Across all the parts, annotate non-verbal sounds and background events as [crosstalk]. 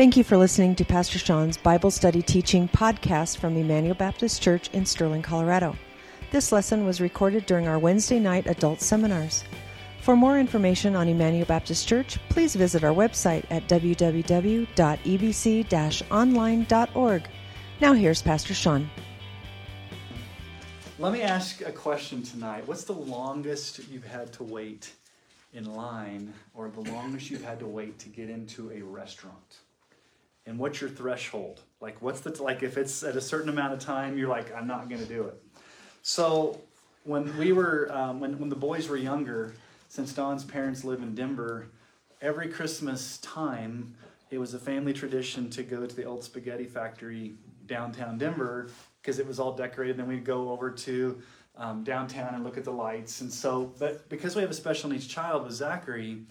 Thank you for listening to Pastor Sean's Bible Study Teaching podcast from Emmanuel Baptist Church in Sterling, Colorado. This lesson was recorded during our Wednesday night adult seminars. For more information on Emmanuel Baptist Church, please visit our website at www.ebc online.org. Now here's Pastor Sean. Let me ask a question tonight. What's the longest you've had to wait in line, or the longest you've had to wait to get into a restaurant? And what's your threshold? Like, what's the, like, if it's at a certain amount of time, you're like, I'm not going to do it. So, when we were, um, when, when the boys were younger, since Don's parents live in Denver, every Christmas time, it was a family tradition to go to the old spaghetti factory downtown Denver because it was all decorated. Then we'd go over to um, downtown and look at the lights. And so, but because we have a special needs child with Zachary,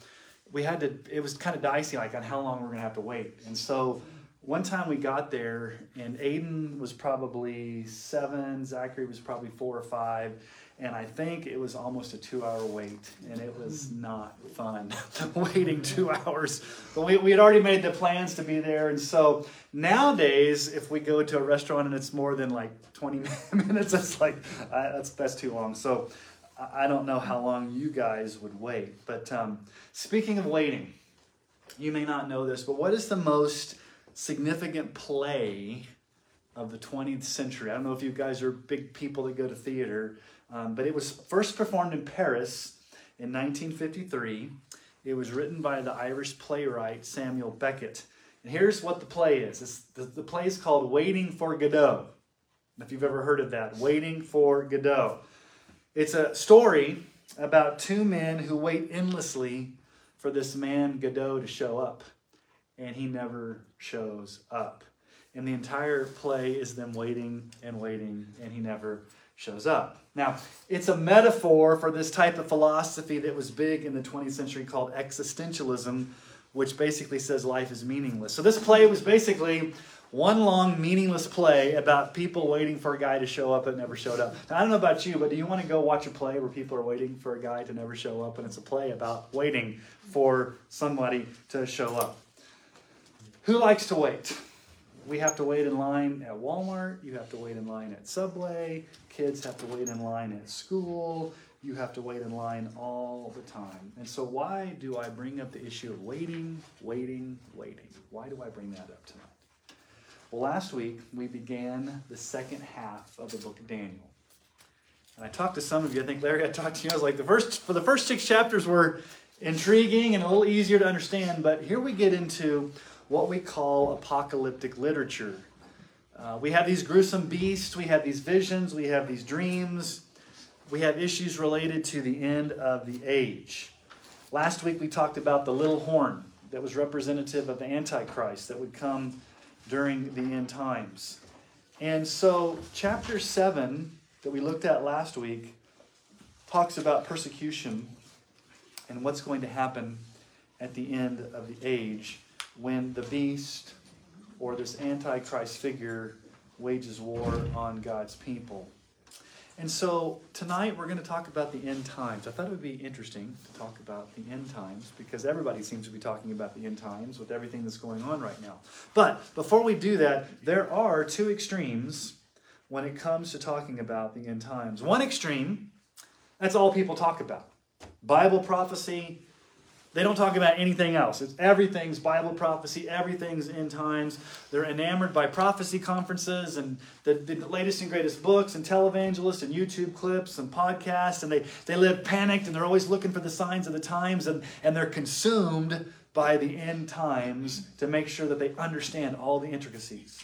we had to, it was kind of dicey, like on how long we're to have to wait. And so, one time we got there, and Aiden was probably seven, Zachary was probably four or five and I think it was almost a two hour wait, and it was not fun [laughs] waiting two hours. But we, we had already made the plans to be there, and so nowadays, if we go to a restaurant and it's more than like 20 [laughs] minutes, it's like uh, that's that's too long. So I don't know how long you guys would wait. But um, speaking of waiting, you may not know this, but what is the most significant play of the 20th century? I don't know if you guys are big people that go to theater. Um, but it was first performed in Paris in 1953. It was written by the Irish playwright Samuel Beckett. And here's what the play is the, the play is called Waiting for Godot. If you've ever heard of that, Waiting for Godot. It's a story about two men who wait endlessly for this man Godot to show up, and he never shows up. And the entire play is them waiting and waiting, and he never shows up. Now, it's a metaphor for this type of philosophy that was big in the 20th century called existentialism, which basically says life is meaningless. So, this play was basically one long meaningless play about people waiting for a guy to show up that never showed up. Now, I don't know about you, but do you want to go watch a play where people are waiting for a guy to never show up and it's a play about waiting for somebody to show up? Who likes to wait? we have to wait in line at Walmart, you have to wait in line at Subway, kids have to wait in line at school, you have to wait in line all the time. And so, why do I bring up the issue of waiting, waiting, waiting? Why do I bring that up tonight? Well, last week we began the second half of the book of Daniel. And I talked to some of you, I think Larry, I talked to you, I was like, the first for the first six chapters were intriguing and a little easier to understand, but here we get into what we call apocalyptic literature. Uh, we have these gruesome beasts, we have these visions, we have these dreams, we have issues related to the end of the age. Last week we talked about the little horn that was representative of the Antichrist that would come during the end times. And so, chapter 7 that we looked at last week talks about persecution and what's going to happen at the end of the age when the beast or this antichrist figure wages war on God's people. And so tonight we're going to talk about the end times. I thought it would be interesting to talk about the end times because everybody seems to be talking about the end times with everything that's going on right now. But before we do that, there are two extremes when it comes to talking about the end times. One extreme, that's all people talk about Bible prophecy, they don't talk about anything else. It's everything's Bible prophecy, everything's end times. They're enamored by prophecy conferences and the, the latest and greatest books and televangelists and YouTube clips and podcasts. And they, they live panicked and they're always looking for the signs of the times and, and they're consumed by the end times to make sure that they understand all the intricacies.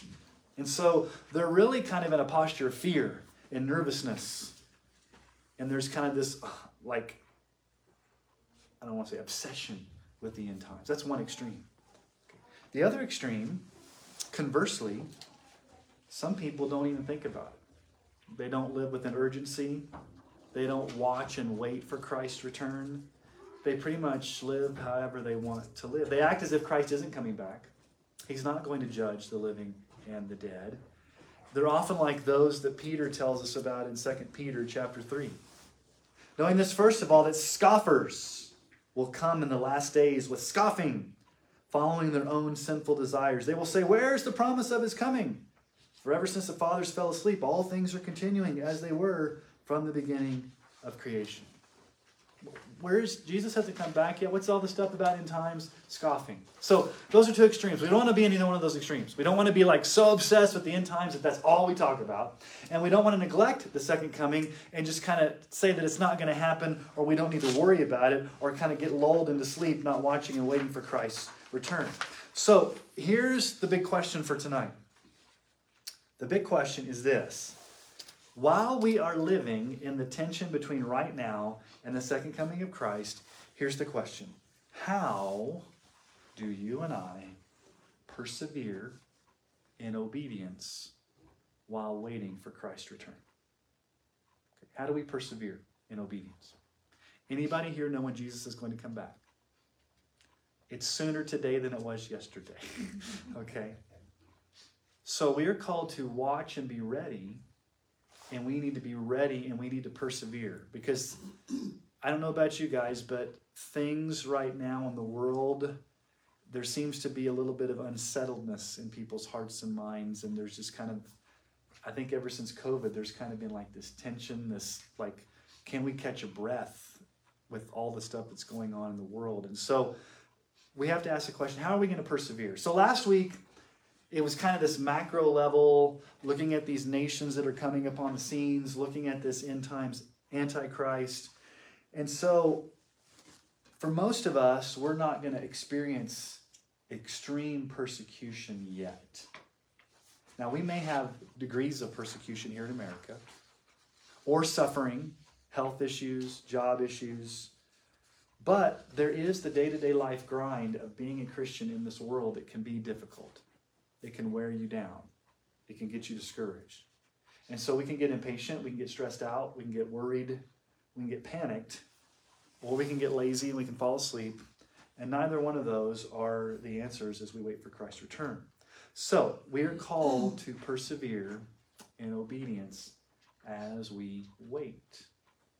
And so they're really kind of in a posture of fear and nervousness. And there's kind of this like I don't want to say obsession with the end times. That's one extreme. The other extreme, conversely, some people don't even think about it. They don't live with an urgency. They don't watch and wait for Christ's return. They pretty much live however they want to live. They act as if Christ isn't coming back. He's not going to judge the living and the dead. They're often like those that Peter tells us about in 2 Peter chapter 3. Knowing this, first of all, that scoffers, will come in the last days with scoffing, following their own sinful desires. They will say, Where's the promise of his coming? For ever since the fathers fell asleep, all things are continuing as they were from the beginning of creation. Where's Jesus hasn't come back yet? What's all the stuff about in times? Scoffing. So those are two extremes. We don't want to be in either one of those extremes. We don't want to be like so obsessed with the end times that that's all we talk about. And we don't want to neglect the second coming and just kind of say that it's not going to happen or we don't need to worry about it or kind of get lulled into sleep not watching and waiting for Christ's return. So here's the big question for tonight. The big question is this while we are living in the tension between right now and the second coming of Christ, here's the question How do you and I persevere in obedience while waiting for Christ's return? Okay. How do we persevere in obedience? Anybody here know when Jesus is going to come back? It's sooner today than it was yesterday. [laughs] okay? So we are called to watch and be ready and we need to be ready and we need to persevere because I don't know about you guys, but things right now in the world, there seems to be a little bit of unsettledness in people's hearts and minds, and there's just kind of, I think ever since COVID, there's kind of been like this tension, this like, can we catch a breath with all the stuff that's going on in the world? And so we have to ask the question how are we going to persevere? So last week, it was kind of this macro level, looking at these nations that are coming upon the scenes, looking at this end times antichrist. And so, for most of us, we're not going to experience extreme persecution yet. Now, we may have degrees of persecution here in America, or suffering, health issues, job issues. But there is the day to day life grind of being a Christian in this world that can be difficult it can wear you down. It can get you discouraged. And so we can get impatient, we can get stressed out, we can get worried, we can get panicked, or we can get lazy and we can fall asleep. And neither one of those are the answers as we wait for Christ's return. So we are called to persevere in obedience as we wait.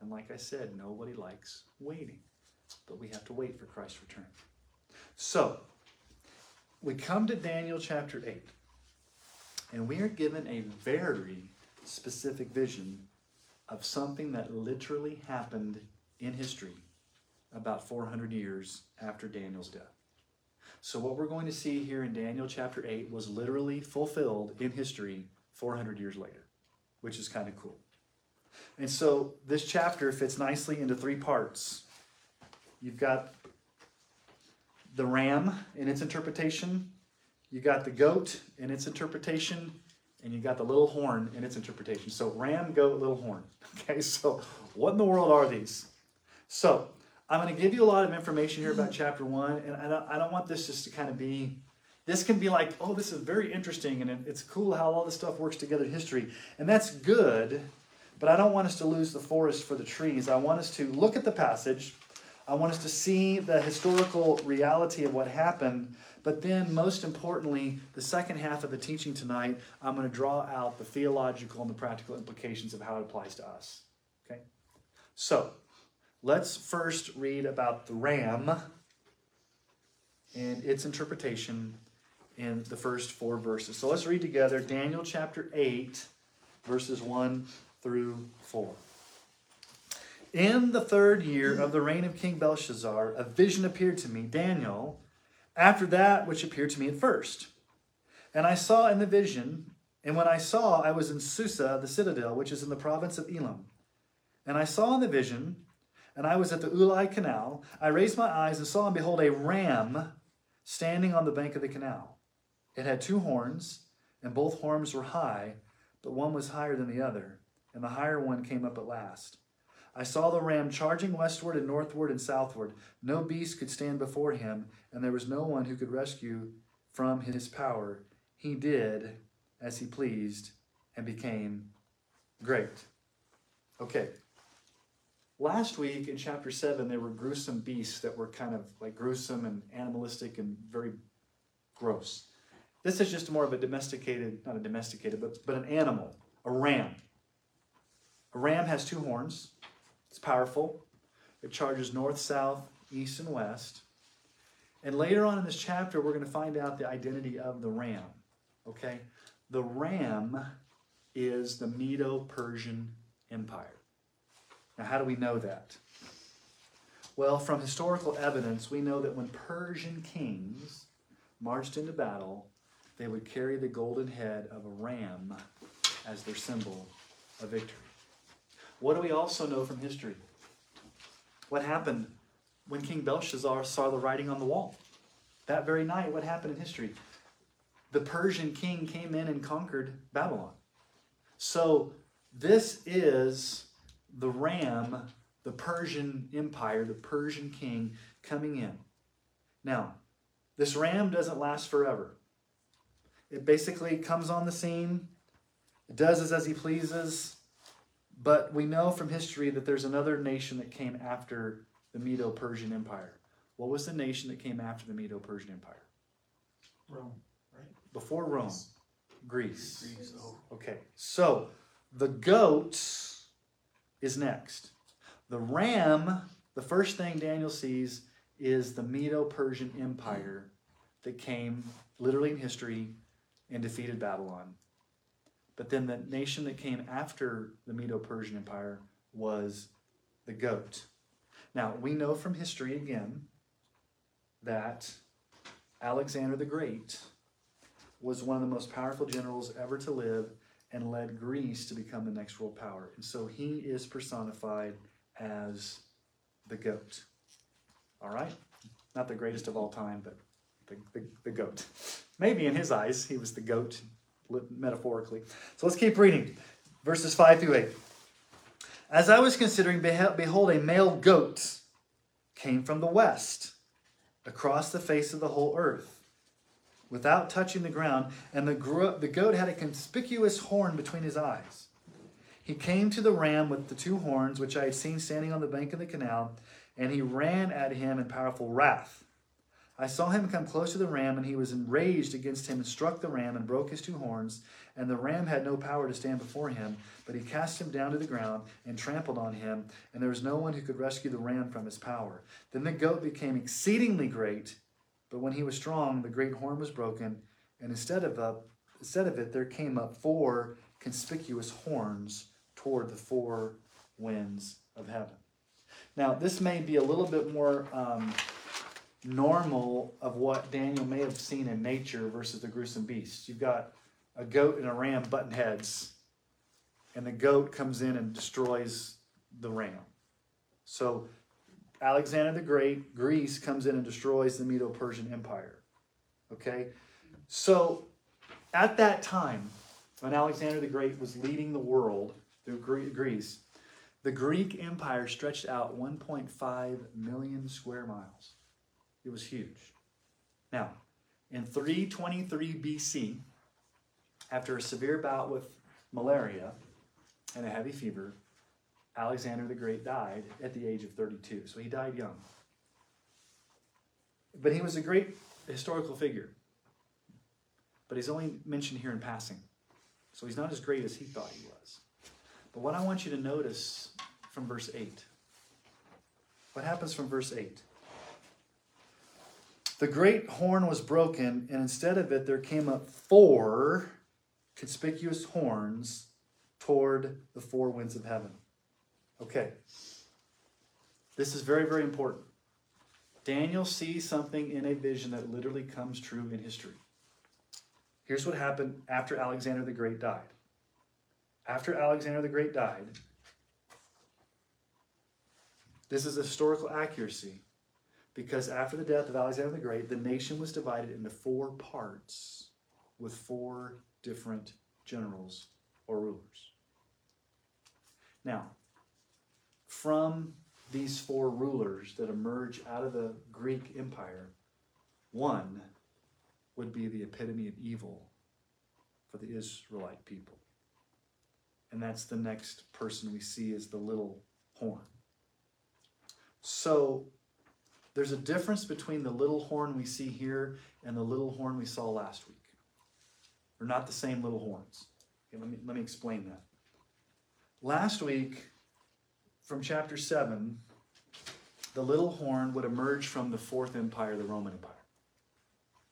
And like I said, nobody likes waiting, but we have to wait for Christ's return. So we come to Daniel chapter 8, and we are given a very specific vision of something that literally happened in history about 400 years after Daniel's death. So, what we're going to see here in Daniel chapter 8 was literally fulfilled in history 400 years later, which is kind of cool. And so, this chapter fits nicely into three parts. You've got the ram in its interpretation, you got the goat in its interpretation, and you got the little horn in its interpretation. So ram, goat, little horn. [laughs] Okay, so what in the world are these? So I'm going to give you a lot of information here about chapter one, and I don't, I don't want this just to kind of be. This can be like, oh, this is very interesting, and it's cool how all this stuff works together in history, and that's good. But I don't want us to lose the forest for the trees. I want us to look at the passage I want us to see the historical reality of what happened. But then, most importantly, the second half of the teaching tonight, I'm going to draw out the theological and the practical implications of how it applies to us. Okay? So, let's first read about the ram and its interpretation in the first four verses. So, let's read together Daniel chapter 8, verses 1 through 4. In the third year of the reign of King Belshazzar, a vision appeared to me, Daniel, after that which appeared to me at first. And I saw in the vision, and when I saw, I was in Susa, the citadel, which is in the province of Elam. And I saw in the vision, and I was at the Ulai canal. I raised my eyes and saw, and behold, a ram standing on the bank of the canal. It had two horns, and both horns were high, but one was higher than the other, and the higher one came up at last. I saw the ram charging westward and northward and southward. No beast could stand before him, and there was no one who could rescue from his power. He did as he pleased and became great. Okay. Last week in chapter 7, there were gruesome beasts that were kind of like gruesome and animalistic and very gross. This is just more of a domesticated, not a domesticated, but, but an animal, a ram. A ram has two horns. It's powerful. It charges north, south, east, and west. And later on in this chapter, we're going to find out the identity of the ram. Okay? The ram is the Medo Persian Empire. Now, how do we know that? Well, from historical evidence, we know that when Persian kings marched into battle, they would carry the golden head of a ram as their symbol of victory. What do we also know from history? What happened when King Belshazzar saw the writing on the wall? That very night, what happened in history? The Persian king came in and conquered Babylon. So, this is the ram the Persian Empire, the Persian king coming in. Now, this ram doesn't last forever. It basically comes on the scene, does as he pleases, but we know from history that there's another nation that came after the Medo Persian Empire. What was the nation that came after the Medo Persian Empire? Rome, right? Before Rome, Greece. Greece. Oh. Okay, so the goat is next. The ram, the first thing Daniel sees is the Medo Persian Empire that came literally in history and defeated Babylon. But then the nation that came after the Medo Persian Empire was the goat. Now, we know from history again that Alexander the Great was one of the most powerful generals ever to live and led Greece to become the next world power. And so he is personified as the goat. All right? Not the greatest of all time, but the, the, the goat. Maybe in his eyes, he was the goat, metaphorically. So let's keep reading. Verses 5 through 8. As I was considering, behold, a male goat came from the west across the face of the whole earth without touching the ground, and the, gro- the goat had a conspicuous horn between his eyes. He came to the ram with the two horns, which I had seen standing on the bank of the canal, and he ran at him in powerful wrath. I saw him come close to the ram, and he was enraged against him and struck the ram and broke his two horns. And the ram had no power to stand before him, but he cast him down to the ground and trampled on him, and there was no one who could rescue the ram from his power. Then the goat became exceedingly great, but when he was strong, the great horn was broken, and instead of, up, instead of it, there came up four conspicuous horns toward the four winds of heaven. Now, this may be a little bit more um, normal of what Daniel may have seen in nature versus the gruesome beasts. You've got a goat and a ram button heads, and the goat comes in and destroys the ram. So, Alexander the Great, Greece comes in and destroys the Medo Persian Empire. Okay? So, at that time, when Alexander the Great was leading the world, through Greece, the Greek Empire stretched out 1.5 million square miles. It was huge. Now, in 323 BC, after a severe bout with malaria and a heavy fever, Alexander the Great died at the age of 32. So he died young. But he was a great historical figure. But he's only mentioned here in passing. So he's not as great as he thought he was. But what I want you to notice from verse 8 what happens from verse 8? The great horn was broken, and instead of it, there came up four conspicuous horns toward the four winds of heaven. Okay. This is very, very important. Daniel sees something in a vision that literally comes true in history. Here's what happened after Alexander the Great died after Alexander the Great died, this is historical accuracy because after the death of Alexander the Great, the nation was divided into four parts with four different generals or rulers. Now, from these four rulers that emerge out of the Greek Empire, one would be the epitome of evil for the Israelite people and that's the next person we see is the little horn. So there's a difference between the little horn we see here and the little horn we saw last week. They're not the same little horns. Okay, let, me, let me explain that. Last week, from chapter 7, the little horn would emerge from the fourth empire, the Roman Empire.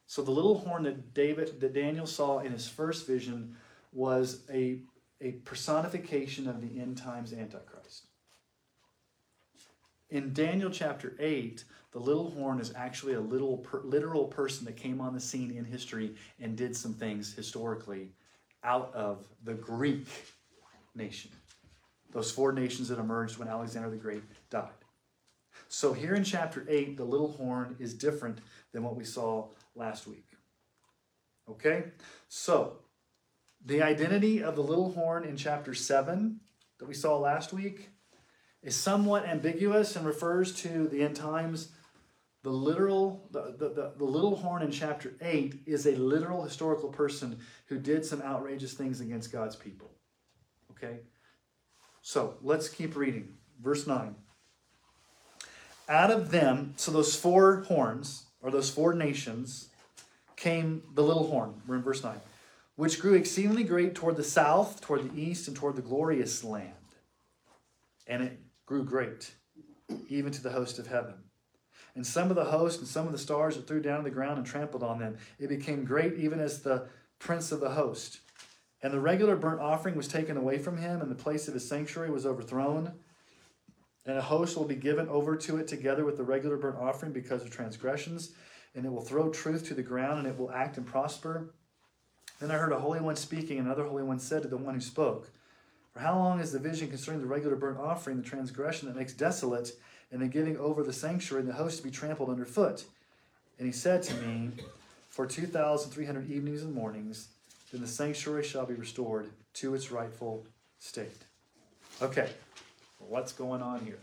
So the little horn that David that Daniel saw in his first vision was a, a personification of the end times Antichrist. In Daniel chapter 8, the little horn is actually a little per, literal person that came on the scene in history and did some things historically out of the Greek nation. Those four nations that emerged when Alexander the Great died. So here in chapter 8, the little horn is different than what we saw last week. Okay? So, the identity of the little horn in chapter 7 that we saw last week is somewhat ambiguous and refers to the end times. The literal, the, the, the, the, little horn in chapter 8 is a literal historical person who did some outrageous things against God's people. Okay? So let's keep reading. Verse 9. Out of them, so those four horns, or those four nations, came the little horn. We're in verse 9. Which grew exceedingly great toward the south, toward the east, and toward the glorious land. And it grew great, even to the host of heaven. And some of the host and some of the stars it threw down to the ground and trampled on them. It became great, even as the prince of the host. And the regular burnt offering was taken away from him, and the place of his sanctuary was overthrown. And a host will be given over to it together with the regular burnt offering because of transgressions and it will throw truth to the ground, and it will act and prosper. Then I heard a holy one speaking, and another holy one said to the one who spoke, For how long is the vision concerning the regular burnt offering, the transgression that makes desolate, and the giving over the sanctuary, and the host to be trampled underfoot? And he said to me, For 2,300 evenings and mornings, then the sanctuary shall be restored to its rightful state. Okay, what's going on here?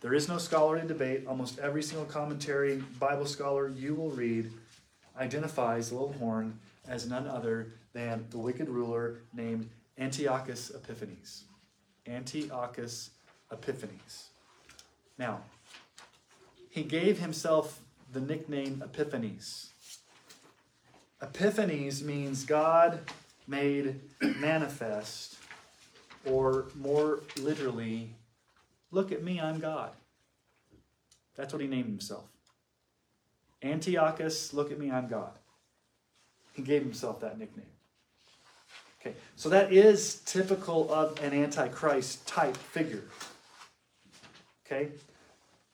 There is no scholarly debate. Almost every single commentary, Bible scholar you will read identifies the little horn as none other than the wicked ruler named Antiochus Epiphanes. Antiochus Epiphanes. Now, he gave himself the nickname Epiphanes. Epiphanes means God made manifest, or more literally, Look at me, I'm God. That's what he named himself. Antiochus, look at me, I'm God. He gave himself that nickname. Okay, so that is typical of an Antichrist type figure. Okay,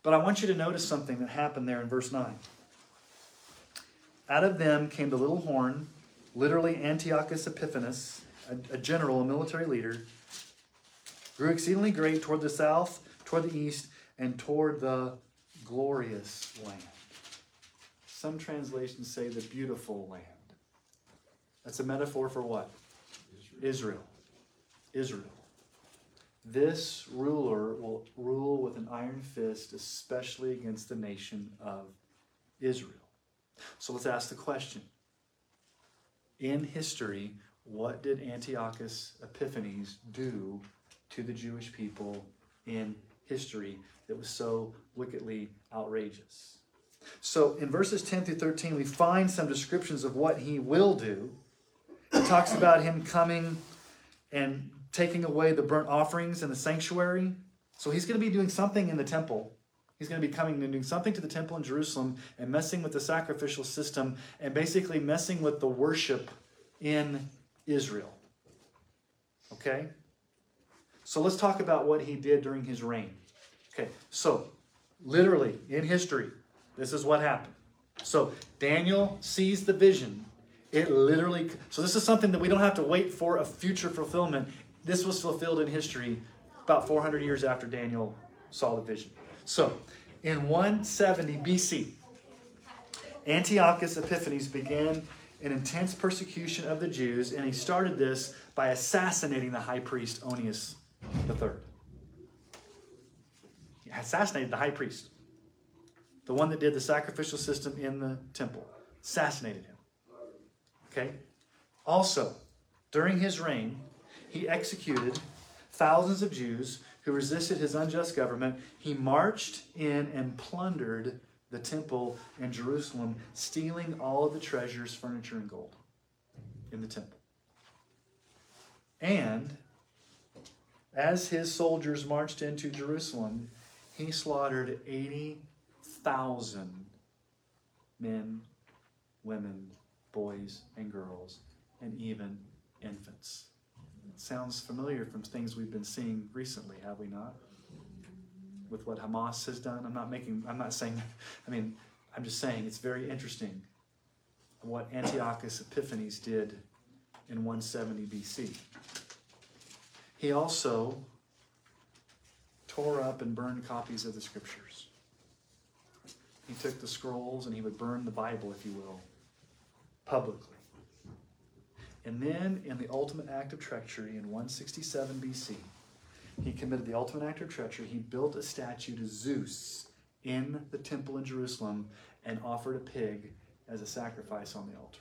but I want you to notice something that happened there in verse 9. Out of them came the little horn, literally Antiochus Epiphanes, a, a general, a military leader, grew exceedingly great toward the south toward the east, and toward the glorious land. Some translations say the beautiful land. That's a metaphor for what? Israel. Israel. This ruler will rule with an iron fist, especially against the nation of Israel. So let's ask the question. In history, what did Antiochus Epiphanes do to the Jewish people in history that was so wickedly outrageous. So in verses 10 through 13, we find some descriptions of what he will do. He talks about him coming and taking away the burnt offerings in the sanctuary. So he's going to be doing something in the temple. He's going to be coming and doing something to the temple in Jerusalem and messing with the sacrificial system and basically messing with the worship in Israel. Okay? So let's talk about what he did during his reign. Okay, so literally in history, this is what happened. So Daniel sees the vision. It literally, so this is something that we don't have to wait for a future fulfillment. This was fulfilled in history about 400 years after Daniel saw the vision. So in 170 BC, Antiochus Epiphanes began an intense persecution of the Jews, and he started this by assassinating the high priest Onias III. He assassinated the high priest, the one that did the sacrificial system in the temple. Assassinated him. Okay? Also, during his reign, he executed thousands of Jews who resisted his unjust government. He marched in and plundered the temple in Jerusalem, stealing all of the treasures, furniture, and gold in the temple. And as his soldiers marched into Jerusalem, he slaughtered 80,000 men, women, boys, and girls, and even infants. Sounds familiar from things we've been seeing recently, have we not? With what Hamas has done. I'm not making, I'm not saying, I mean, I'm just saying it's very interesting what Antiochus Epiphanes did in 170 BC. He also tore up and burned copies of the scriptures. He took the scrolls and he would burn the Bible, if you will, publicly. And then, in the ultimate act of treachery in 167 BC, he committed the ultimate act of treachery. He built a statue to Zeus in the temple in Jerusalem and offered a pig as a sacrifice on the altar.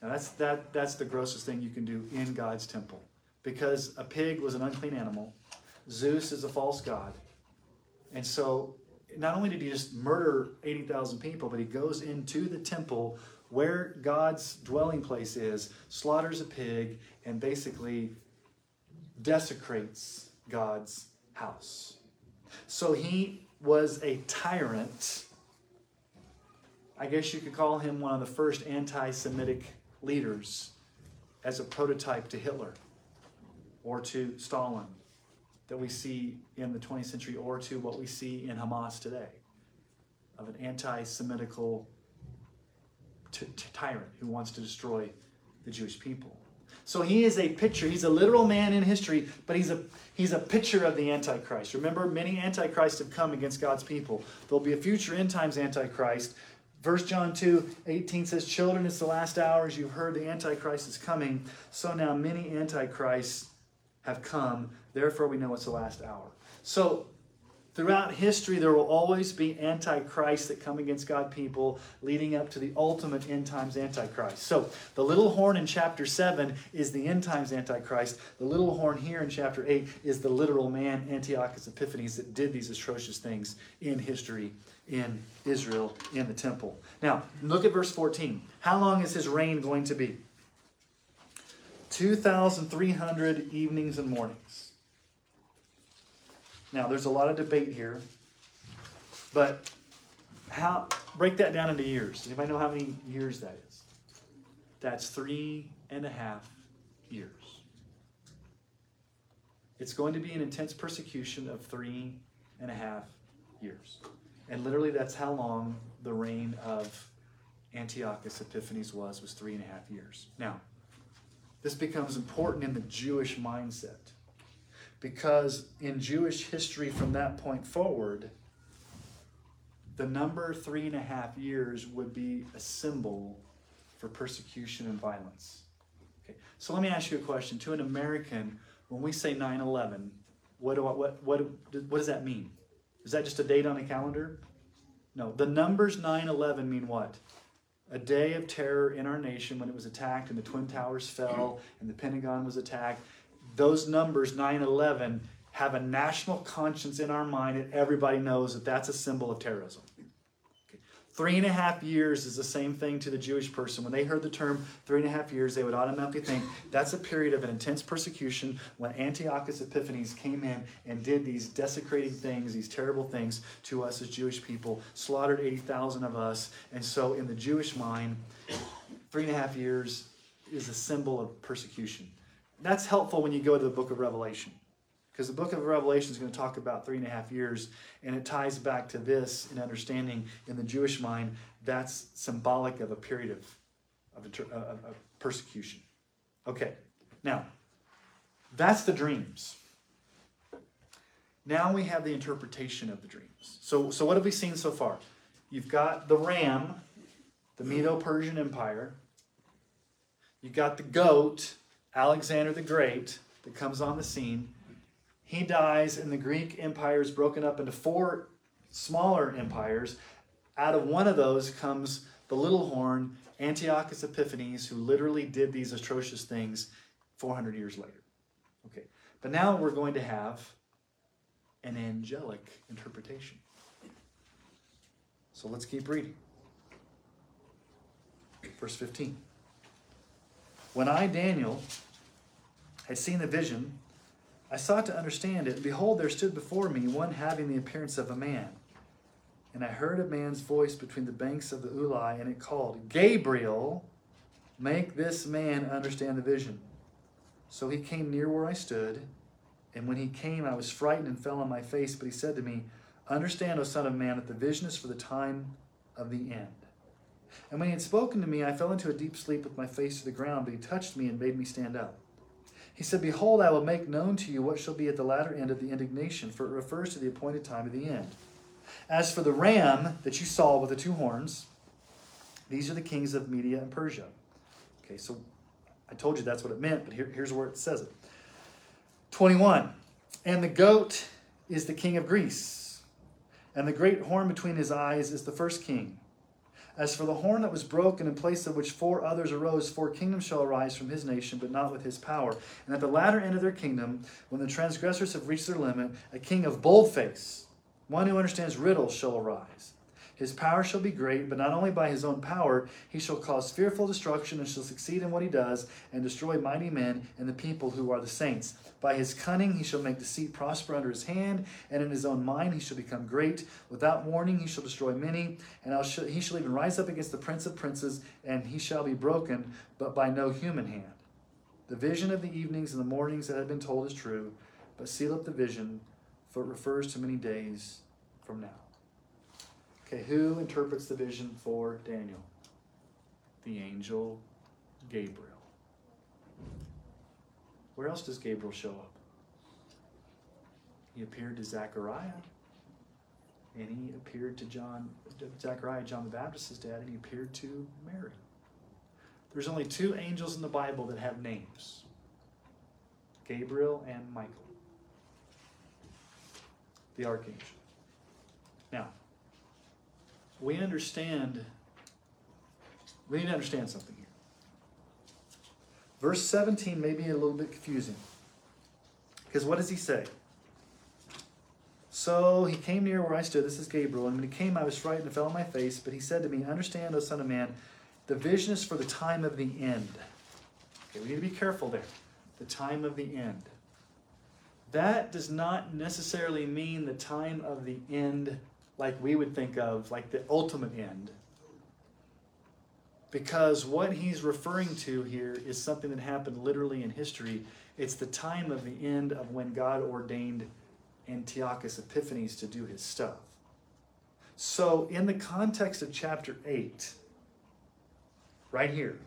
Now that's that that's the grossest thing you can do in God's temple. Because a pig was an unclean animal, Zeus is a false god. And so not only did he just murder 80,000 people, but he goes into the temple where God's dwelling place is, slaughters a pig, and basically desecrates God's house. So he was a tyrant. I guess you could call him one of the first anti Semitic leaders as a prototype to Hitler or to Stalin that we see in the 20th century or to what we see in Hamas today of an anti Semitical t- tyrant who wants to destroy the Jewish people. So he is a picture. He's a literal man in history, but he's a he's a picture of the Antichrist. Remember, many Antichrists have come against God's people. There'll be a future end times Antichrist. First John 2, 18 says, Children, it's the last hours. You've heard the Antichrist is coming. So now many Antichrists have come. Therefore, we know it's the last hour. So Throughout history, there will always be antichrists that come against God people, leading up to the ultimate end times antichrist. So, the little horn in chapter 7 is the end times antichrist. The little horn here in chapter 8 is the literal man, Antiochus Epiphanes, that did these atrocious things in history in Israel in the temple. Now, look at verse 14. How long is his reign going to be? 2,300 evenings and mornings. Now, there's a lot of debate here, but how break that down into years. Does anybody know how many years that is? That's three and a half years. It's going to be an intense persecution of three and a half years. And literally, that's how long the reign of Antiochus Epiphanes was, was three and a half years. Now, this becomes important in the Jewish mindset because in Jewish history from that point forward, the number three and a half years would be a symbol for persecution and violence. Okay, so let me ask you a question. To an American, when we say 9 11, what, what, what, what does that mean? Is that just a date on a calendar? No. The numbers 9 11 mean what? A day of terror in our nation when it was attacked and the Twin Towers fell and the Pentagon was attacked those numbers, 9 11, have a national conscience in our mind and everybody knows that that's a symbol of terrorism. Three and a half years is the same thing to the Jewish person. When they heard the term three and a half years, they would automatically think that's a period of an intense persecution when Antiochus Epiphanes came in and did these desecrating things, these terrible things to us as Jewish people, slaughtered 80,000 of us. And so, in the Jewish mind, three and a half years is a symbol of persecution. That's helpful when you go to the book of Revelation. Because the book of Revelation is going to talk about three and a half years, and it ties back to this in understanding in the Jewish mind that's symbolic of a period of, of, of, of persecution. Okay, now, that's the dreams. Now we have the interpretation of the dreams. So, so what have we seen so far? You've got the ram, the Medo Persian Empire. You've got the goat, Alexander the Great that comes on the scene. He dies, and the Greek empire is broken up into four smaller empires. Out of one of those comes the little horn, Antiochus Epiphanes, who literally did these atrocious things 400 years later. Okay, but now we're going to have an angelic interpretation. So let's keep reading. Verse 15. When I, Daniel, had seen the vision, I I sought to understand it, and behold, there stood before me one having the appearance of a man. And I heard a man's voice between the banks of the Ulai, and it called, Gabriel, make this man understand the vision. So he came near where I stood, and when he came, I was frightened and fell on my face. But he said to me, Understand, O Son of Man, that the vision is for the time of the end. And when he had spoken to me, I fell into a deep sleep with my face to the ground, but he touched me and made me stand up. He said, Behold, I will make known to you what shall be at the latter end of the indignation, for it refers to the appointed time of the end. As for the ram that you saw with the two horns, these are the kings of Media and Persia. Okay, so I told you that's what it meant, but here, here's where it says it. 21. And the goat is the king of Greece, and the great horn between his eyes is the first king. As for the horn that was broken, in place of which four others arose, four kingdoms shall arise from his nation, but not with his power. And at the latter end of their kingdom, when the transgressors have reached their limit, a king of bold face, one who understands riddles, shall arise. His power shall be great, but not only by his own power, he shall cause fearful destruction and shall succeed in what he does and destroy mighty men and the people who are the saints. By his cunning he shall make deceit prosper under his hand, and in his own mind he shall become great. Without warning he shall destroy many, and he shall even rise up against the prince of princes, and he shall be broken, but by no human hand. The vision of the evenings and the mornings that have been told is true, but seal up the vision, for it refers to many days from now. Okay, who interprets the vision for Daniel? The angel Gabriel. Where else does Gabriel show up? He appeared to Zechariah, and he appeared to John, Zechariah, John the Baptist's dad, and he appeared to Mary. There's only two angels in the Bible that have names Gabriel and Michael, the archangel. Now, we understand, we need to understand something here. Verse 17 may be a little bit confusing. Because what does he say? So he came near where I stood. This is Gabriel. And when he came, I was frightened and fell on my face. But he said to me, Understand, O Son of Man, the vision is for the time of the end. Okay, we need to be careful there. The time of the end. That does not necessarily mean the time of the end like we would think of, like the ultimate end. Because what he's referring to here is something that happened literally in history. It's the time of the end of when God ordained Antiochus Epiphanes to do his stuff. So, in the context of chapter 8, right here,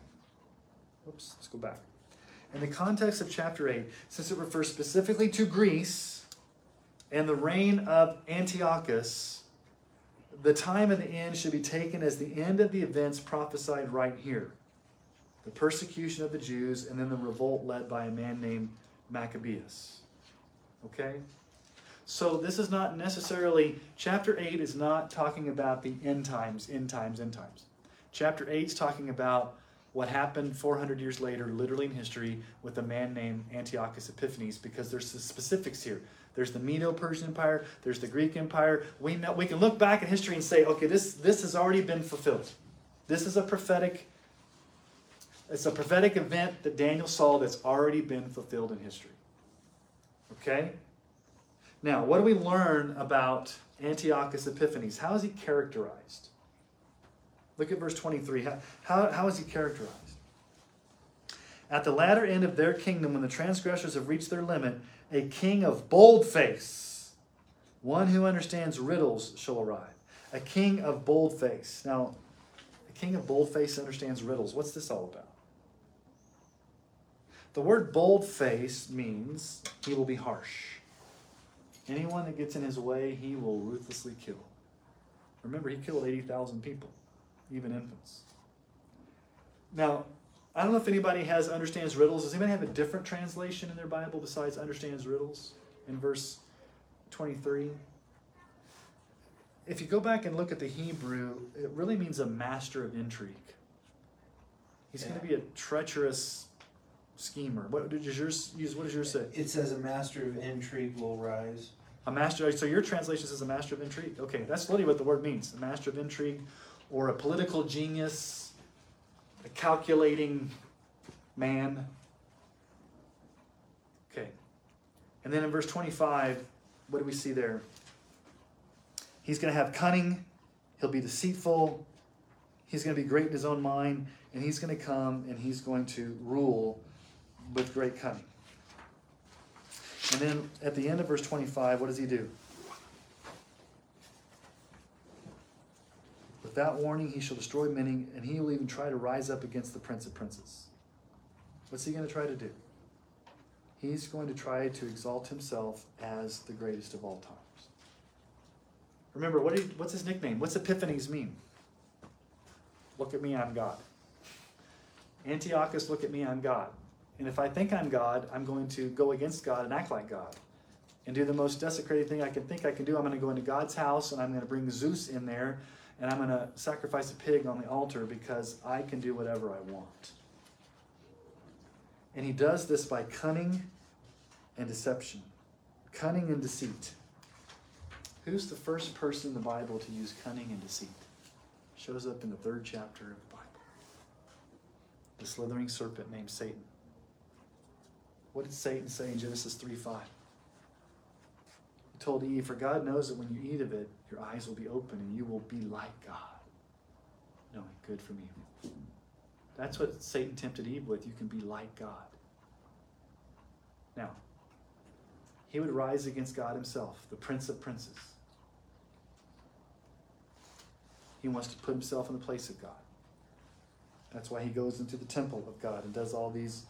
oops, let's go back. In the context of chapter 8, since it refers specifically to Greece and the reign of Antiochus, the time of the end should be taken as the end of the events prophesied right here the persecution of the Jews, and then the revolt led by a man named Maccabeus. Okay? So this is not necessarily, chapter 8 is not talking about the end times, end times, end times. Chapter 8 is talking about what happened 400 years later, literally in history, with a man named Antiochus Epiphanes, because there's the specifics here. There's the Medo-Persian Empire. There's the Greek Empire. We know, we can look back at history and say, okay, this this has already been fulfilled. This is a prophetic. It's a prophetic event that Daniel saw that's already been fulfilled in history. Okay. Now, what do we learn about Antiochus Epiphanes? How is he characterized? Look at verse 23. How, how, how is he characterized? At the latter end of their kingdom, when the transgressors have reached their limit, a king of bold face, one who understands riddles, shall arrive. A king of bold face. Now, a king of bold face understands riddles. What's this all about? The word bold face means he will be harsh. Anyone that gets in his way, he will ruthlessly kill. Remember, he killed 80,000 people, even infants. Now, I don't know if anybody has understands riddles. Does anybody have a different translation in their Bible besides understands riddles in verse 23? If you go back and look at the Hebrew, it really means a master of intrigue. He's yeah. going to be a treacherous schemer. What does yours use? What does yours say? It says a master of intrigue will rise. A master. So your translation says a master of intrigue. Okay, that's literally what the word means. A master of intrigue, or a political genius, a calculating man. Okay. And then in verse 25, what do we see there? He's going to have cunning, he'll be deceitful, he's going to be great in his own mind, and he's going to come and he's going to rule with great cunning. And then at the end of verse 25, what does he do? Without warning, he shall destroy many, and he will even try to rise up against the prince of princes. What's he going to try to do? He's going to try to exalt himself as the greatest of all times. Remember, what did, what's his nickname? What's Epiphanes mean? Look at me, I'm God. Antiochus, look at me, I'm God. And if I think I'm God, I'm going to go against God and act like God and do the most desecrating thing I can think I can do. I'm going to go into God's house and I'm going to bring Zeus in there and I'm going to sacrifice a pig on the altar because I can do whatever I want. And he does this by cunning and deception, cunning and deceit. Who's the first person in the Bible to use cunning and deceit? Shows up in the third chapter of the Bible. The slithering serpent named Satan. What did Satan say in Genesis 3 5? Told Eve, For God knows that when you eat of it, your eyes will be open and you will be like God, knowing good from evil. That's what Satan tempted Eve with. You can be like God. Now, he would rise against God himself, the Prince of Princes. He wants to put himself in the place of God. That's why he goes into the temple of God and does all these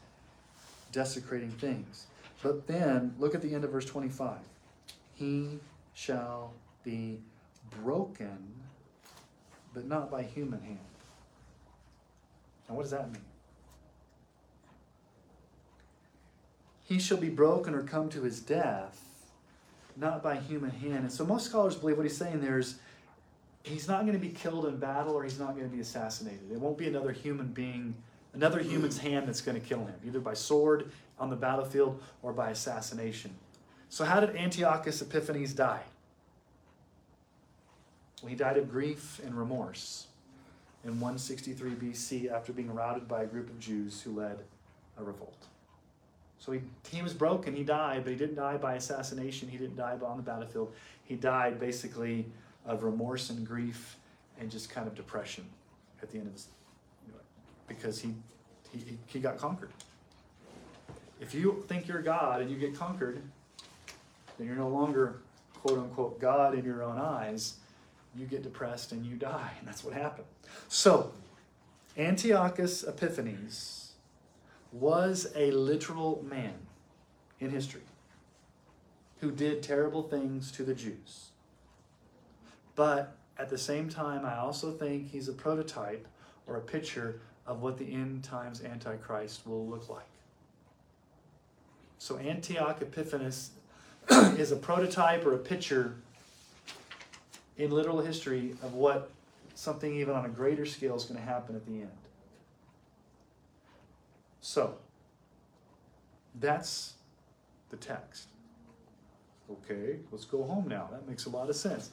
desecrating things. But then, look at the end of verse 25. He shall be broken, but not by human hand. Now, what does that mean? He shall be broken or come to his death, not by human hand. And so, most scholars believe what he's saying there is he's not going to be killed in battle or he's not going to be assassinated. It won't be another human being, another human's hand that's going to kill him, either by sword on the battlefield or by assassination. So, how did Antiochus Epiphanes die? Well, he died of grief and remorse in 163 BC after being routed by a group of Jews who led a revolt. So he, he was broken, he died, but he didn't die by assassination, he didn't die on the battlefield. He died basically of remorse and grief and just kind of depression at the end of his because he, he, he got conquered. If you think you're God and you get conquered, then you're no longer quote unquote God in your own eyes. You get depressed and you die. And that's what happened. So, Antiochus Epiphanes was a literal man in history who did terrible things to the Jews. But at the same time, I also think he's a prototype or a picture of what the end times Antichrist will look like. So Antioch Epiphanes [clears throat] is a prototype or a picture in literal history of what something even on a greater scale is going to happen at the end. So, that's the text. Okay, let's go home now. That makes a lot of sense.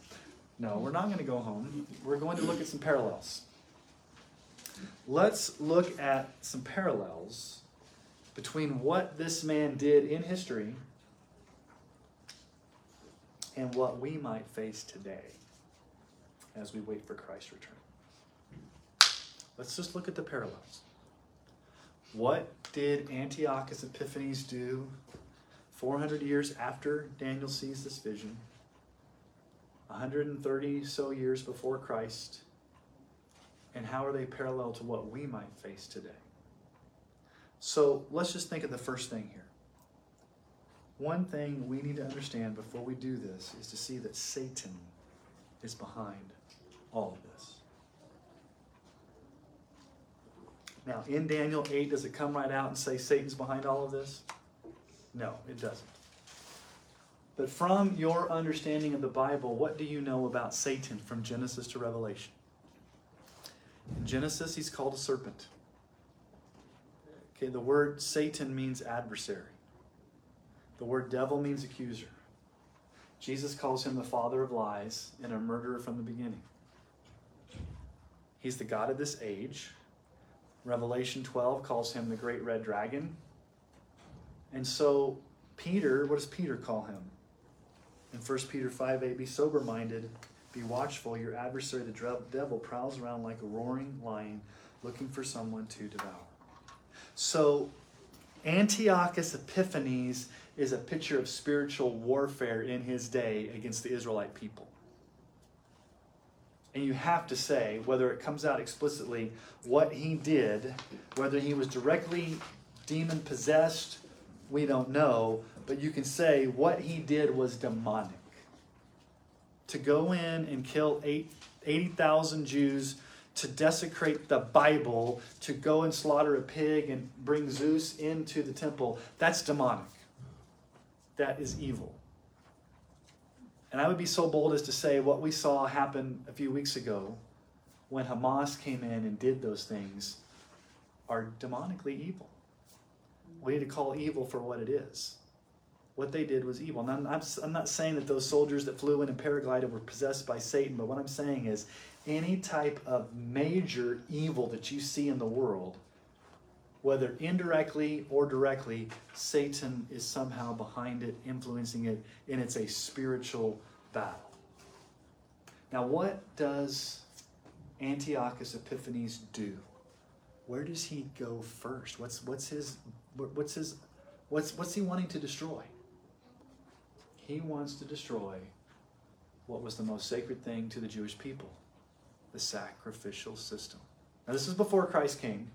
No, we're not going to go home. We're going to look at some parallels. Let's look at some parallels between what this man did in history and what we might face today as we wait for Christ's return. Let's just look at the parallels. What did Antiochus Epiphanes do 400 years after Daniel sees this vision? 130 so years before Christ? And how are they parallel to what we might face today? So let's just think of the first thing here. One thing we need to understand before we do this is to see that Satan is behind all of this. Now, in Daniel 8, does it come right out and say Satan's behind all of this? No, it doesn't. But from your understanding of the Bible, what do you know about Satan from Genesis to Revelation? In Genesis, he's called a serpent. Okay, the word Satan means adversary. The word devil means accuser. Jesus calls him the father of lies and a murderer from the beginning. He's the God of this age. Revelation 12 calls him the great red dragon. And so Peter, what does Peter call him? In 1 Peter 5 8, be sober minded, be watchful. Your adversary, the devil, prowls around like a roaring lion looking for someone to devour. So, Antiochus Epiphanes is a picture of spiritual warfare in his day against the Israelite people. And you have to say, whether it comes out explicitly, what he did, whether he was directly demon possessed, we don't know, but you can say what he did was demonic. To go in and kill 80,000 Jews, to desecrate the Bible, to go and slaughter a pig and bring Zeus into the temple, that's demonic. That is evil. And I would be so bold as to say what we saw happen a few weeks ago when Hamas came in and did those things are demonically evil. We need to call evil for what it is. What they did was evil. Now, I'm, I'm not saying that those soldiers that flew in and paraglided were possessed by Satan, but what I'm saying is any type of major evil that you see in the world, whether indirectly or directly, Satan is somehow behind it, influencing it, and it's a spiritual battle. Now, what does Antiochus Epiphanes do? Where does he go first? What's, what's his, what's his, what's, what's he wanting to destroy? He wants to destroy what was the most sacred thing to the Jewish people the sacrificial system. Now, this is before Christ came.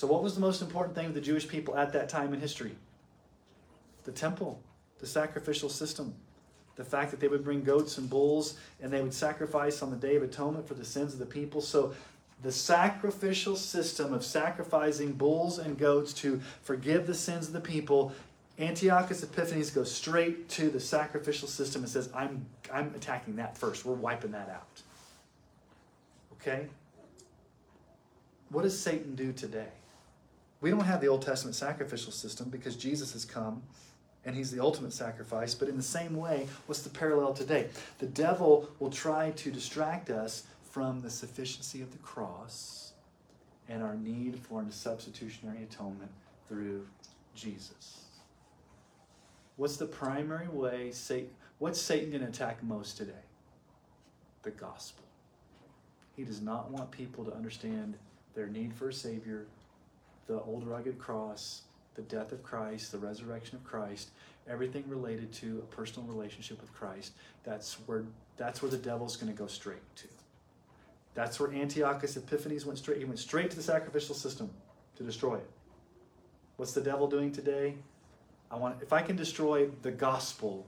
So, what was the most important thing of the Jewish people at that time in history? The temple, the sacrificial system. The fact that they would bring goats and bulls and they would sacrifice on the Day of Atonement for the sins of the people. So, the sacrificial system of sacrificing bulls and goats to forgive the sins of the people, Antiochus Epiphanes goes straight to the sacrificial system and says, I'm, I'm attacking that first. We're wiping that out. Okay? What does Satan do today? We don't have the Old Testament sacrificial system because Jesus has come and he's the ultimate sacrifice. But in the same way, what's the parallel today? The devil will try to distract us from the sufficiency of the cross and our need for a substitutionary atonement through Jesus. What's the primary way Satan, what's Satan going to attack most today? The gospel. He does not want people to understand their need for a Savior, the old rugged cross, the death of Christ, the resurrection of Christ, everything related to a personal relationship with Christ. That's where that's where the devil's going to go straight to. That's where Antiochus Epiphanes went straight. He went straight to the sacrificial system to destroy it. What's the devil doing today? I want if I can destroy the gospel,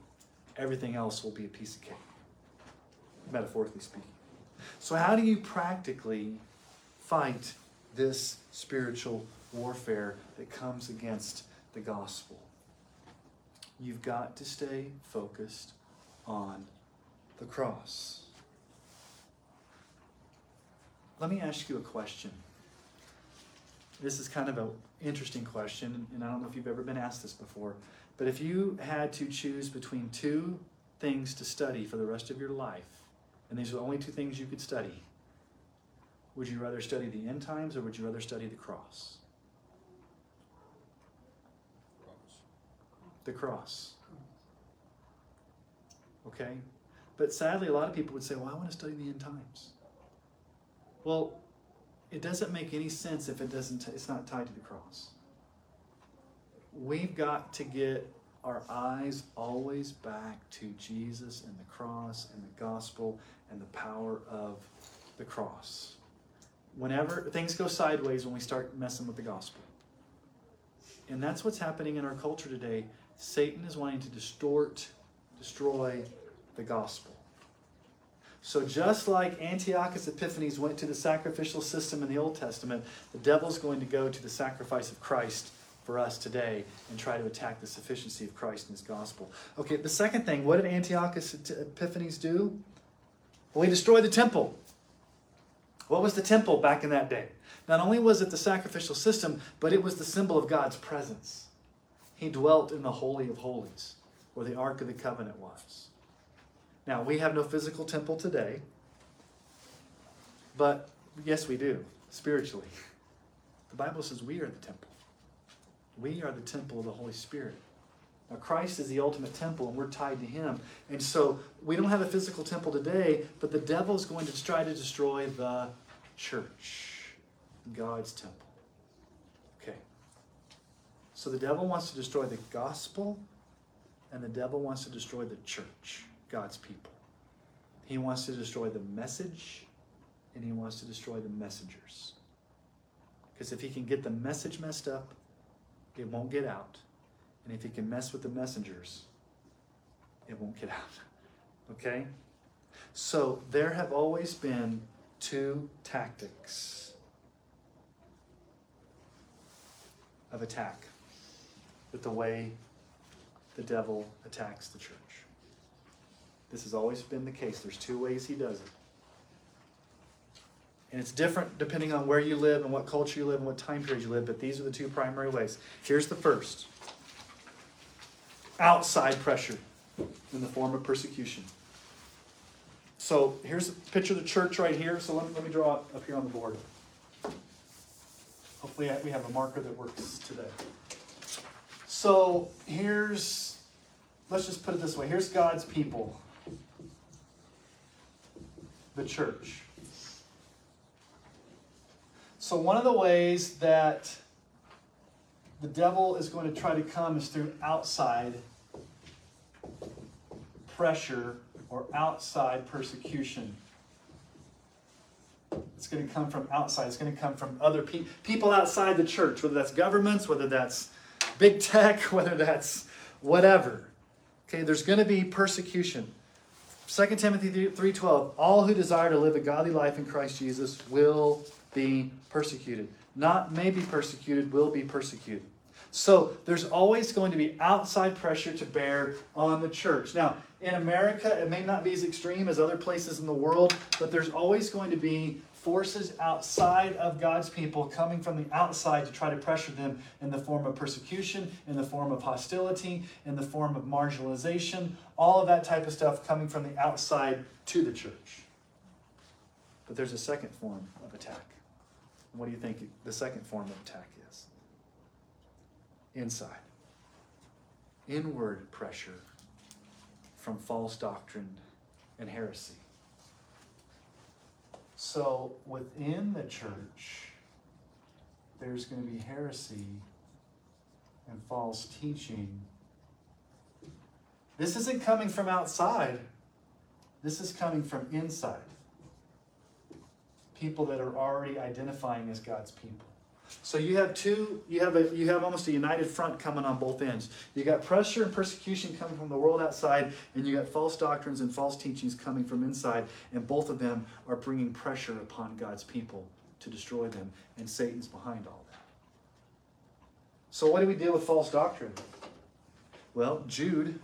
everything else will be a piece of cake. Metaphorically speaking. So how do you practically fight this spiritual warfare that comes against the gospel? You've got to stay focused on the cross. Let me ask you a question. This is kind of an interesting question, and I don't know if you've ever been asked this before, but if you had to choose between two things to study for the rest of your life, and these are the only two things you could study, would you rather study the end times or would you rather study the cross? The cross. Okay? But sadly, a lot of people would say, well, I want to study the end times. Well, it doesn't make any sense if it doesn't t- it's not tied to the cross. We've got to get our eyes always back to Jesus and the cross and the gospel and the power of the cross. Whenever things go sideways when we start messing with the gospel. And that's what's happening in our culture today. Satan is wanting to distort, destroy the gospel. So, just like Antiochus Epiphanes went to the sacrificial system in the Old Testament, the devil's going to go to the sacrifice of Christ for us today and try to attack the sufficiency of Christ and his gospel. Okay, the second thing, what did Antiochus Epiphanes do? Well, he destroyed the temple. What was the temple back in that day? Not only was it the sacrificial system, but it was the symbol of God's presence. He dwelt in the Holy of Holies, where the Ark of the Covenant was. Now, we have no physical temple today, but yes, we do, spiritually. The Bible says we are the temple. We are the temple of the Holy Spirit. Now, Christ is the ultimate temple, and we're tied to Him. And so we don't have a physical temple today, but the devil is going to try to destroy the church, God's temple. So the devil wants to destroy the gospel, and the devil wants to destroy the church, God's people. He wants to destroy the message, and he wants to destroy the messengers. Because if he can get the message messed up, it won't get out. And if he can mess with the messengers, it won't get [laughs] out. Okay? So there have always been two tactics of attack with the way the devil attacks the church. This has always been the case. There's two ways he does it. And it's different depending on where you live and what culture you live and what time period you live, but these are the two primary ways. Here's the first outside pressure in the form of persecution. So here's a picture of the church right here. So let me, let me draw it up here on the board. Hopefully, we have a marker that works today. So here's, let's just put it this way here's God's people, the church. So, one of the ways that the devil is going to try to come is through outside pressure or outside persecution. It's going to come from outside. It's going to come from other pe- people outside the church, whether that's governments, whether that's big tech, [laughs] whether that's whatever. Okay, there's going to be persecution. 2 Timothy 3:12 All who desire to live a godly life in Christ Jesus will be persecuted. Not may be persecuted, will be persecuted. So there's always going to be outside pressure to bear on the church. Now, in America, it may not be as extreme as other places in the world, but there's always going to be forces outside of God's people coming from the outside to try to pressure them in the form of persecution, in the form of hostility, in the form of marginalization, all of that type of stuff coming from the outside to the church. But there's a second form of attack. What do you think the second form of attack is? Inside. Inward pressure from false doctrine and heresy. So within the church, there's going to be heresy and false teaching. This isn't coming from outside, this is coming from inside people that are already identifying as God's people. So you have two, you have a you have almost a united front coming on both ends. You got pressure and persecution coming from the world outside, and you got false doctrines and false teachings coming from inside, and both of them are bringing pressure upon God's people to destroy them, and Satan's behind all that. So what do we deal with false doctrine? Well, Jude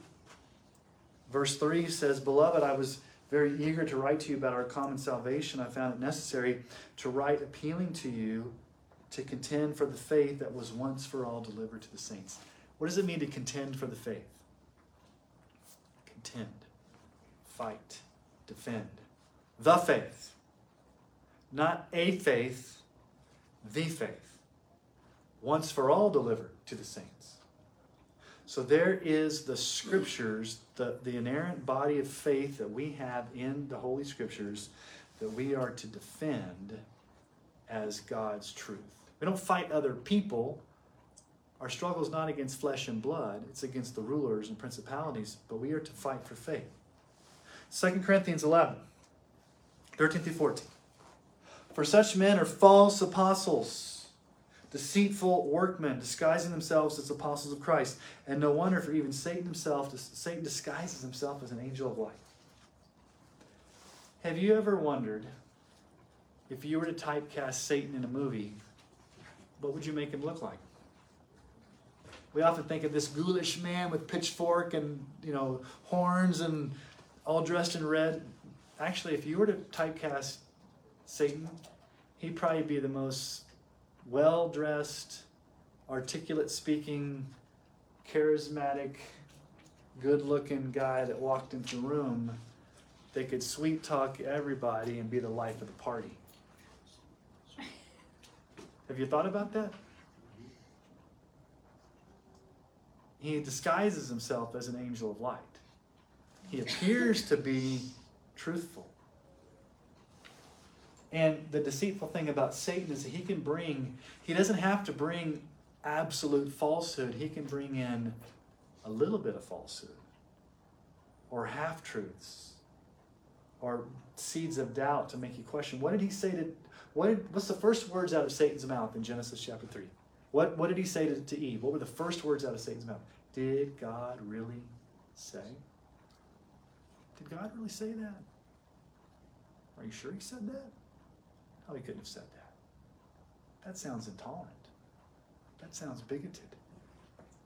verse 3 says, "Beloved, I was very eager to write to you about our common salvation, I found it necessary to write appealing to you to contend for the faith that was once for all delivered to the saints. What does it mean to contend for the faith? Contend, fight, defend. The faith. Not a faith, the faith. Once for all delivered to the saints. So there is the scriptures, the, the inerrant body of faith that we have in the Holy Scriptures that we are to defend as God's truth. We don't fight other people. Our struggle is not against flesh and blood, it's against the rulers and principalities, but we are to fight for faith. 2 Corinthians 11, 13 through 14. For such men are false apostles deceitful workmen disguising themselves as apostles of Christ. And no wonder, for even Satan himself, Satan disguises himself as an angel of light. Have you ever wondered if you were to typecast Satan in a movie, what would you make him look like? We often think of this ghoulish man with pitchfork and you know horns and all dressed in red. Actually, if you were to typecast Satan, he'd probably be the most well dressed, articulate speaking, charismatic, good looking guy that walked into the room they could sweet talk everybody and be the life of the party. Have you thought about that? he disguises himself as an angel of light. He appears to be truthful. And the deceitful thing about Satan is that he can bring, he doesn't have to bring absolute falsehood, he can bring in a little bit of falsehood or half truths or seeds of doubt to make you question. What did he say to, what did, what's the first words out of Satan's mouth in Genesis chapter 3? What, what did he say to, to Eve? What were the first words out of Satan's mouth? Did God really say? Did God really say that? Are you sure he said that? No, he couldn't have said that. That sounds intolerant. That sounds bigoted.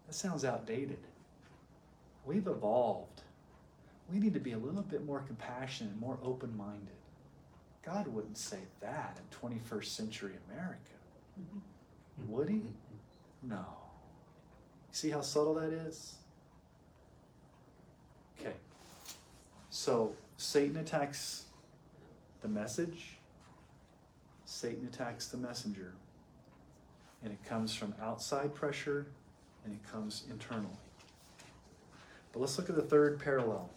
That sounds outdated. We've evolved. We need to be a little bit more compassionate, more open minded. God wouldn't say that in 21st century America. Mm-hmm. Would he? Mm-hmm. No. See how subtle that is? Okay. So Satan attacks the message, Satan attacks the messenger. And it comes from outside pressure and it comes internally. But let's look at the third parallel.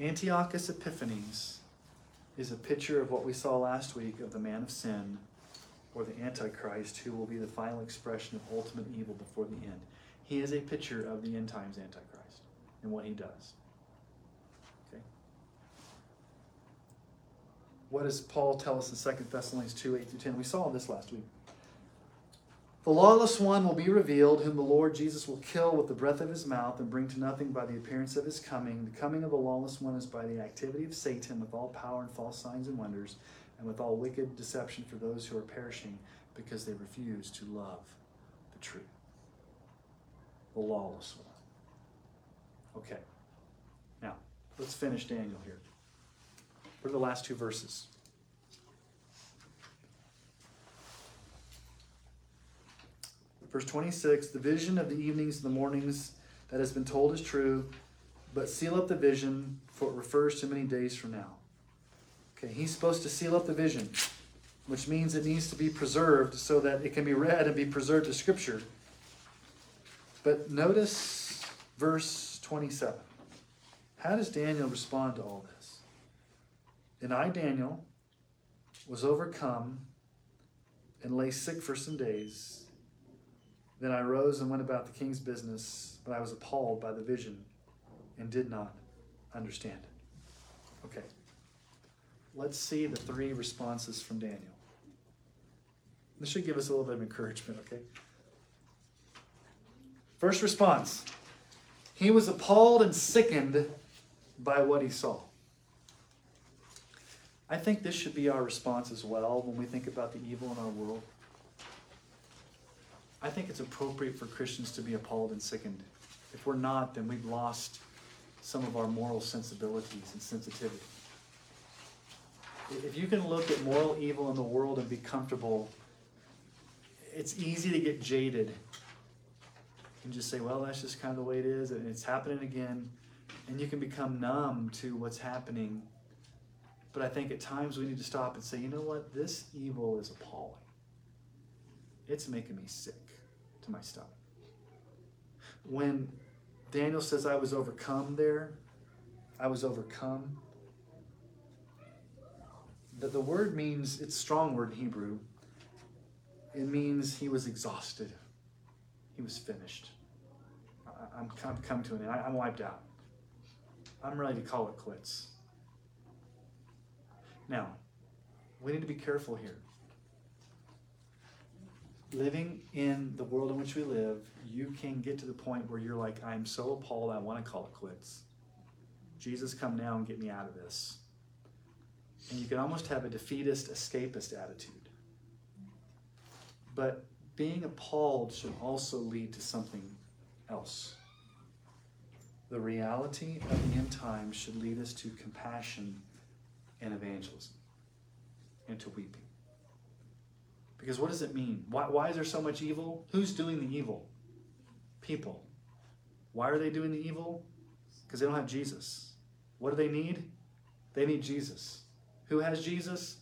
Antiochus Epiphanes is a picture of what we saw last week of the man of sin or the Antichrist who will be the final expression of ultimate evil before the end. He is a picture of the end times Antichrist and what he does. Okay? What does Paul tell us in 2 Thessalonians 2 8 through 10? We saw this last week. The lawless one will be revealed, whom the Lord Jesus will kill with the breath of his mouth and bring to nothing by the appearance of his coming. The coming of the lawless one is by the activity of Satan with all power and false signs and wonders, and with all wicked deception for those who are perishing because they refuse to love the truth. The lawless one. Okay. Now, let's finish Daniel here. What are the last two verses? Verse 26 The vision of the evenings and the mornings that has been told is true, but seal up the vision, for it refers to many days from now. Okay, he's supposed to seal up the vision, which means it needs to be preserved so that it can be read and be preserved as Scripture. But notice verse 27. How does Daniel respond to all this? And I, Daniel, was overcome and lay sick for some days. Then I rose and went about the king's business, but I was appalled by the vision and did not understand it. Okay. Let's see the three responses from Daniel. This should give us a little bit of encouragement, okay? First response He was appalled and sickened by what he saw. I think this should be our response as well when we think about the evil in our world. I think it's appropriate for Christians to be appalled and sickened. If we're not, then we've lost some of our moral sensibilities and sensitivity. If you can look at moral evil in the world and be comfortable, it's easy to get jaded and just say, well, that's just kind of the way it is, and it's happening again. And you can become numb to what's happening. But I think at times we need to stop and say, you know what? This evil is appalling. It's making me sick to my stomach. When Daniel says, I was overcome there, I was overcome. The, the word means, it's strong word in Hebrew. It means he was exhausted. He was finished. I, am I'm coming to an end. I, I'm wiped out. I'm ready to call it quits. Now, we need to be careful here. Living in the world in which we live, you can get to the point where you're like, I'm so appalled, I want to call it quits. Jesus, come now and get me out of this. And you can almost have a defeatist, escapist attitude. But being appalled should also lead to something else. The reality of the end times should lead us to compassion and evangelism and to weeping. Because what does it mean? Why, why is there so much evil? Who's doing the evil? People. Why are they doing the evil? Because they don't have Jesus. What do they need? They need Jesus. Who has Jesus?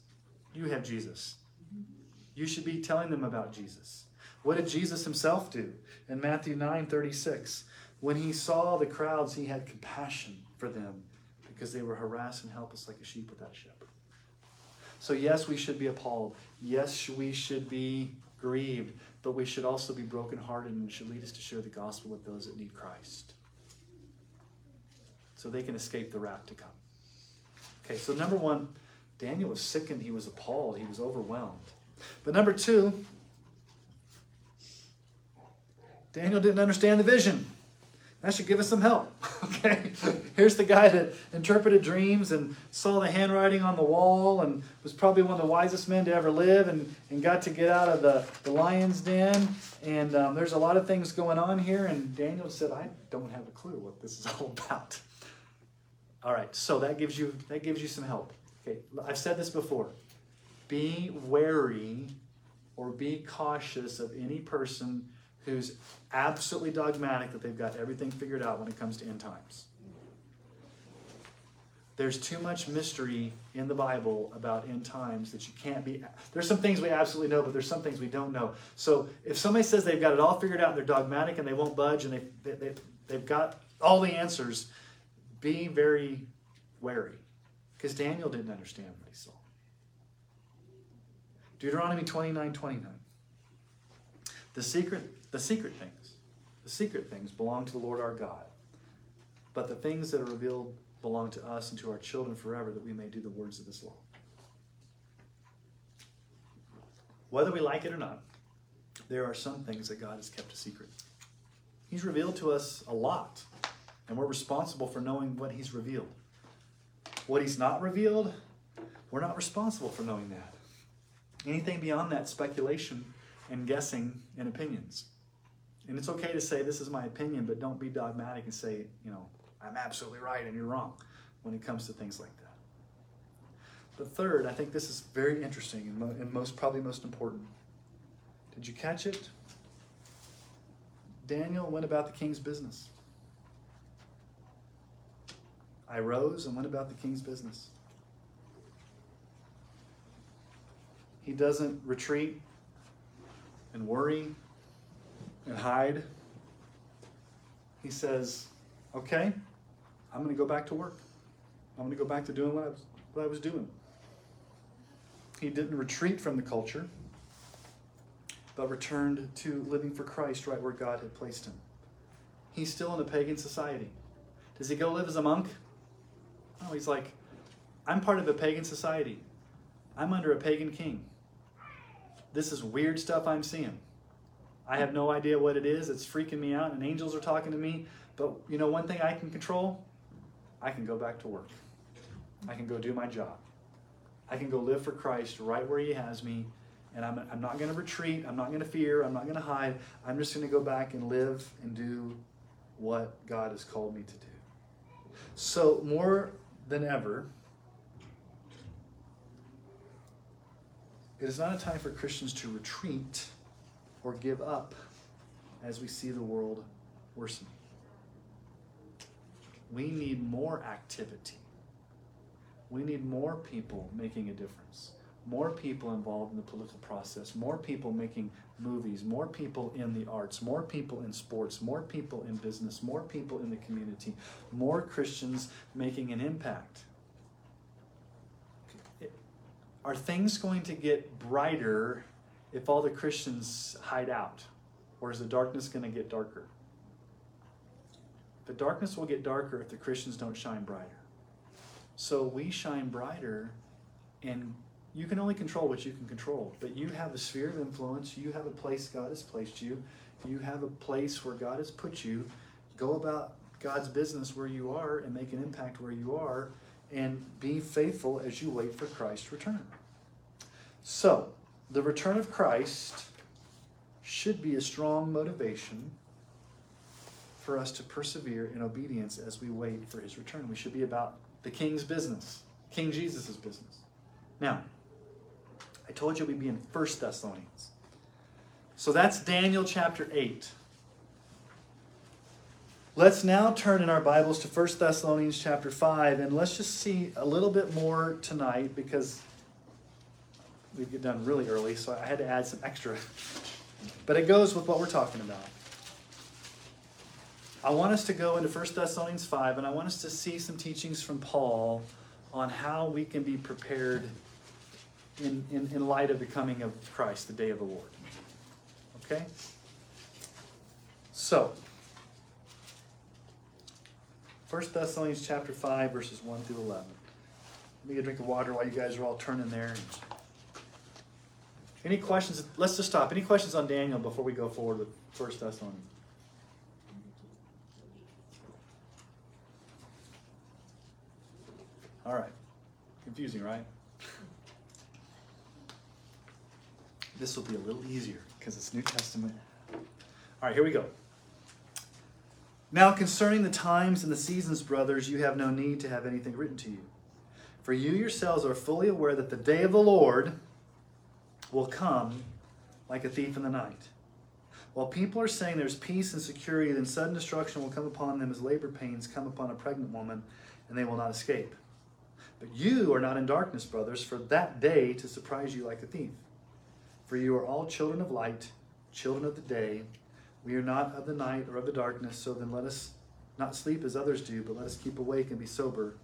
You have Jesus. You should be telling them about Jesus. What did Jesus himself do? In Matthew 9 36, when he saw the crowds, he had compassion for them because they were harassed and helpless like a sheep without a shepherd. So, yes, we should be appalled. Yes, we should be grieved, but we should also be brokenhearted and should lead us to share the gospel with those that need Christ so they can escape the wrath to come. Okay, so number one, Daniel was sickened, he was appalled, he was overwhelmed. But number two, Daniel didn't understand the vision. That should give us some help. [laughs] Okay? Here's the guy that interpreted dreams and saw the handwriting on the wall and was probably one of the wisest men to ever live and, and got to get out of the, the lion's den. And um, there's a lot of things going on here. And Daniel said, I don't have a clue what this is [laughs] all about. All right, so that gives you that gives you some help. Okay, I've said this before. Be wary or be cautious of any person who's absolutely dogmatic that they've got everything figured out when it comes to end times. There's too much mystery in the Bible about end times that you can't be. There's some things we absolutely know, but there's some things we don't know. So if somebody says they've got it all figured out and they're dogmatic and they won't budge and they, they, they, they've got all the answers, be very wary. Because Daniel didn't understand what he saw. Deuteronomy 29 29. The secret the secret things, the secret things belong to the Lord our God. But the things that are revealed belong to us and to our children forever that we may do the words of this law. Whether we like it or not, there are some things that God has kept a secret. He's revealed to us a lot, and we're responsible for knowing what He's revealed. What He's not revealed, we're not responsible for knowing that. Anything beyond that, speculation and guessing and opinions. And it's okay to say, this is my opinion, but don't be dogmatic and say, you know, I'm absolutely right and you're wrong when it comes to things like that. The third, I think this is very interesting and, mo- and most probably most important. Did you catch it? Daniel went about the king's business. I rose and went about the king's business. He doesn't retreat and worry and hide. He says, Okay, I'm going to go back to work. I'm going to go back to doing what I was, what I was doing. He didn't retreat from the culture, but returned to living for Christ right where God had placed him. He's still in a pagan society. Does he go live as a monk? No, he's like, I'm part of a pagan society. I'm under a pagan king. This is weird stuff I'm seeing. I have no idea what it is. It's freaking me out, and angels are talking to me. But you know, one thing I can control I can go back to work. I can go do my job. I can go live for Christ right where He has me. And I'm, I'm not going to retreat. I'm not going to fear. I'm not going to hide. I'm just going to go back and live and do what God has called me to do. So, more than ever, it is not a time for Christians to retreat or give up as we see the world worsening. We need more activity. We need more people making a difference, more people involved in the political process, more people making movies, more people in the arts, more people in sports, more people in business, more people in the community, more Christians making an impact. Are things going to get brighter if all the Christians hide out? Or is the darkness going to get darker? The darkness will get darker if the Christians don't shine brighter. So we shine brighter, and you can only control what you can control. But you have a sphere of influence, you have a place God has placed you, you have a place where God has put you. Go about God's business where you are and make an impact where you are, and be faithful as you wait for Christ's return. So, the return of Christ should be a strong motivation for us to persevere in obedience as we wait for his return. We should be about the king's business, King Jesus' business. Now, I told you we'd be in First Thessalonians. So that's Daniel chapter 8. Let's now turn in our Bibles to First Thessalonians chapter 5, and let's just see a little bit more tonight because we get done really early, so I had to add some extra But it goes with what we're talking about. I want us to go into 1 Thessalonians 5, and I want us to see some teachings from Paul on how we can be prepared in, in, in light of the coming of Christ, the day of the Lord. Okay? So, 1 Thessalonians chapter 5, verses 1 through 11. Let me get a drink of water while you guys are all turning there. Any questions? Let's just stop. Any questions on Daniel before we go forward with 1 Thessalonians? All right. Confusing, right? This will be a little easier because it's New Testament. All right, here we go. Now, concerning the times and the seasons, brothers, you have no need to have anything written to you. For you yourselves are fully aware that the day of the Lord will come like a thief in the night. While people are saying there's peace and security, then sudden destruction will come upon them as labor pains come upon a pregnant woman, and they will not escape. But you are not in darkness, brothers, for that day to surprise you like a thief. For you are all children of light, children of the day. We are not of the night or of the darkness, so then let us not sleep as others do, but let us keep awake and be sober.